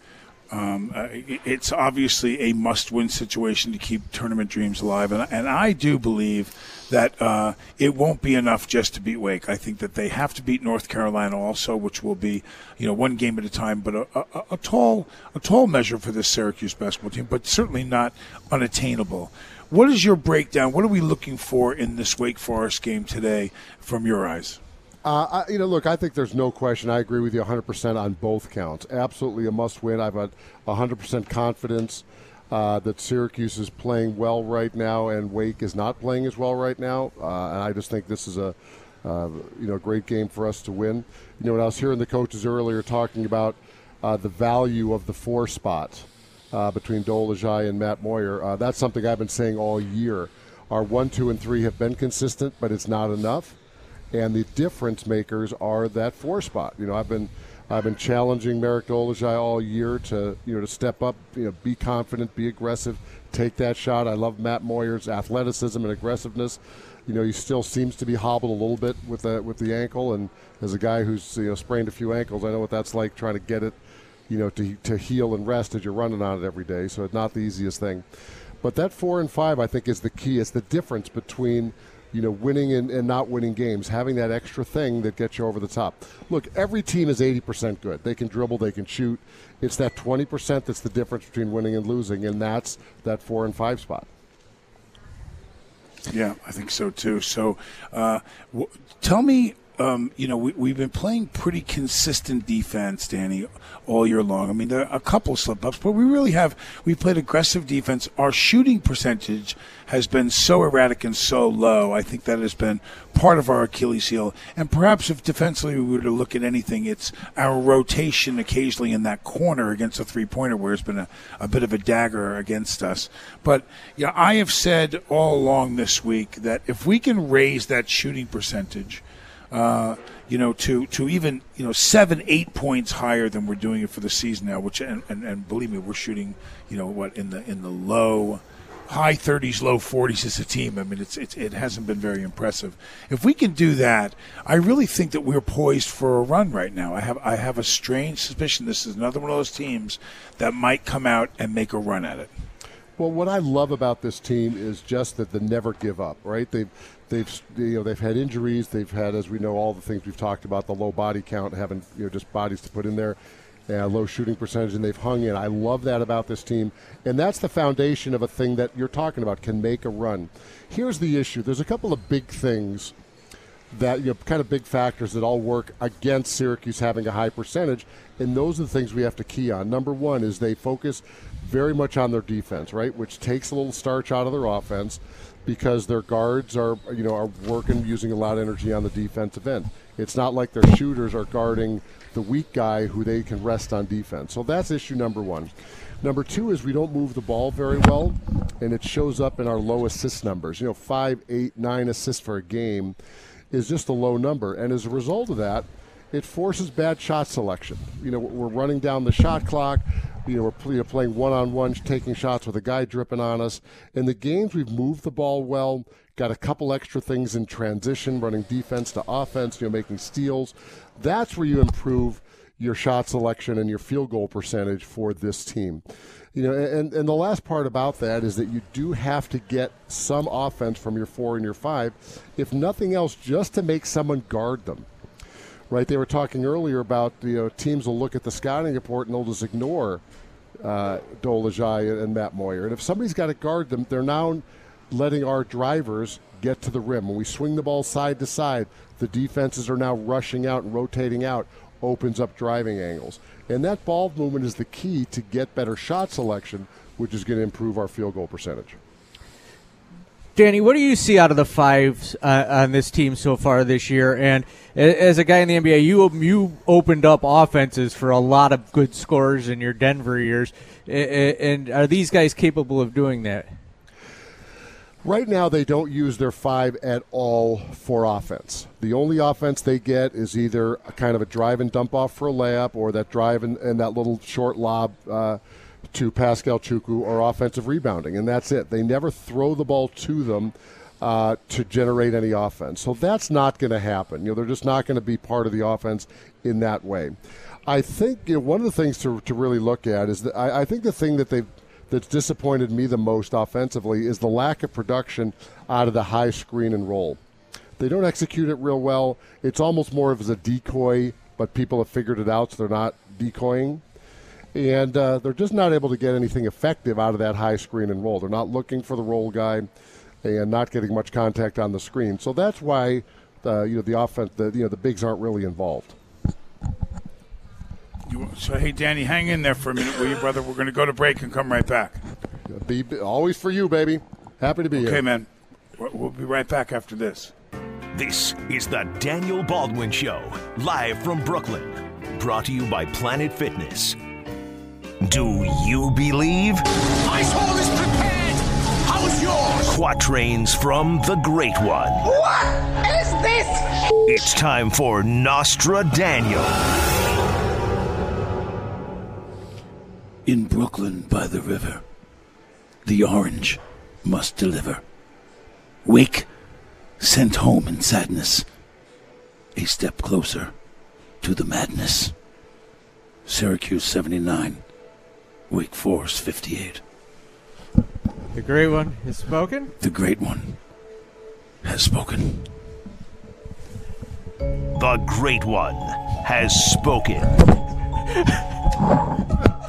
Um, uh, it's obviously a must-win situation to keep tournament dreams alive, and, and I do believe that uh, it won't be enough just to beat Wake. I think that they have to beat North Carolina also, which will be, you know, one game at a time, but a, a, a tall, a tall measure for this Syracuse basketball team, but certainly not unattainable. What is your breakdown? What are we looking for in this Wake Forest game today, from your eyes? Uh, I, you know, look, I think there's no question. I agree with you 100% on both counts. Absolutely a must win. I've got 100% confidence uh, that Syracuse is playing well right now and Wake is not playing as well right now. Uh, and I just think this is a, uh, you know, great game for us to win. You know, when I was hearing the coaches earlier talking about uh, the value of the four spot uh, between Dolezaj and Matt Moyer, that's something I've been saying all year. Our one, two, and three have been consistent, but it's not enough and the difference makers are that four spot. You know, I've been I've been challenging Marek Dolezaj all year to you know to step up, you know, be confident, be aggressive, take that shot. I love Matt Moyer's athleticism and aggressiveness. You know, he still seems to be hobbled a little bit with the with the ankle, and as a guy who's you know sprained a few ankles, I know what that's like trying to get it, you know, to to heal and rest as you're running on it every day. So it's not the easiest thing. But that four and five, I think, is the key. It's the difference between you know, winning and, and not winning games, having that extra thing that gets you over the top. Look, every team is 80% good. They can dribble, they can shoot. It's that 20% that's the difference between winning and losing, and that's that four and five spot. Yeah, I think so too. So, uh, w- tell me, um, you know, we, we've been playing pretty consistent defense, Danny, all year long. I mean, there are a couple slip ups, but we really have. We played aggressive defense. Our shooting percentage has been so erratic and so low. I think that has been part of our Achilles heel. And perhaps if defensively we were to look at anything, it's our rotation occasionally in that corner against a three pointer where it's been a, a bit of a dagger against us. But yeah, I have said all along this week that if we can raise that shooting percentage, uh, you know, to, to even you know seven, eight points higher than we're doing it for the season now. Which and, and, and believe me, we're shooting you know what in the in the low, high 30s, low 40s as a team. I mean, it's, it's it hasn't been very impressive. If we can do that, I really think that we're poised for a run right now. I have I have a strange suspicion this is another one of those teams that might come out and make a run at it. Well, what I love about this team is just that they never give up. Right? They've they've you know they've had injuries. They've had, as we know, all the things we've talked about, the low body count, having you know just bodies to put in there, uh, low shooting percentage, and they've hung in. I love that about this team, and that's the foundation of a thing that you're talking about can make a run. Here's the issue: there's a couple of big things that you know kind of big factors that all work against Syracuse having a high percentage, and those are the things we have to key on. Number one is they focus very much on their defense, right, which takes a little starch out of their offense because their guards are you know are working using a lot of energy on the defensive end. It's not like their shooters are guarding the weak guy who they can rest on defense. So that's issue number one. Number two is we don't move the ball very well, and it shows up in our low assist numbers. You know, five, eight, nine assists for a game is just a low number, and as a result of that, it forces bad shot selection. You know, we're running down the shot clock. You know, we're pl- you know, playing one-on-one, taking shots with a guy dripping on us. In the games we've moved the ball well, got a couple extra things in transition, running defense to offense, you know, making steals. That's where you improve your shot selection and your field goal percentage for this team. You know, and, and the last part about that is that you do have to get some offense from your four and your five, if nothing else, just to make someone guard them. Right? They were talking earlier about you know teams will look at the scouting report and they'll just ignore uh, Dolezaj and Matt Moyer. And if somebody's got to guard them, they're now letting our drivers get to the rim. When we swing the ball side to side, the defenses are now rushing out and rotating out, opens up driving angles. And that ball movement is the key to get better shot selection, which is going to improve our field goal percentage. Danny, what do you see out of the fives uh, on this team so far this year? And as a guy in the NBA, you you opened up offenses for a lot of good scorers in your Denver years. And are these guys capable of doing that? Right now, they don't use their five at all for offense. The only offense they get is either a kind of a drive and dump off for a layup or that drive and, and that little short lob uh, to Paschal Chukwu or offensive rebounding, and that's it. They never throw the ball to them uh, to generate any offense. So that's not going to happen. You know, they're just not going to be part of the offense in that way. I think you know, one of the things to, to really look at is that I, I think the thing that they've that's disappointed me the most offensively is the lack of production out of the high screen and roll. They don't execute it real well. It's almost more of as a decoy, but people have figured it out, so they're not decoying. And uh, they're just not able to get anything effective out of that high screen and roll. They're not looking for the roll guy and not getting much contact on the screen. So that's why the you know the offense the you know the bigs aren't really involved. You, so hey, Danny, hang in there for a minute, will you, brother? We're going to go to break and come right back. Be, always for you, baby. Happy to be okay, here. Okay, man. We'll be right back after this. This is the Daniel Baldwin Show, live from Brooklyn. Brought to you by Planet Fitness. Do you believe? My soul is prepared. How's yours? Quatrains from the Great One. What is this? It's time for Nostra Daniel. In Brooklyn by the river, the orange must deliver. Wake, sent home in sadness, a step closer to the madness. Syracuse 79, Wake Forest 58. The great one has spoken. The great one has spoken. The Great One has spoken.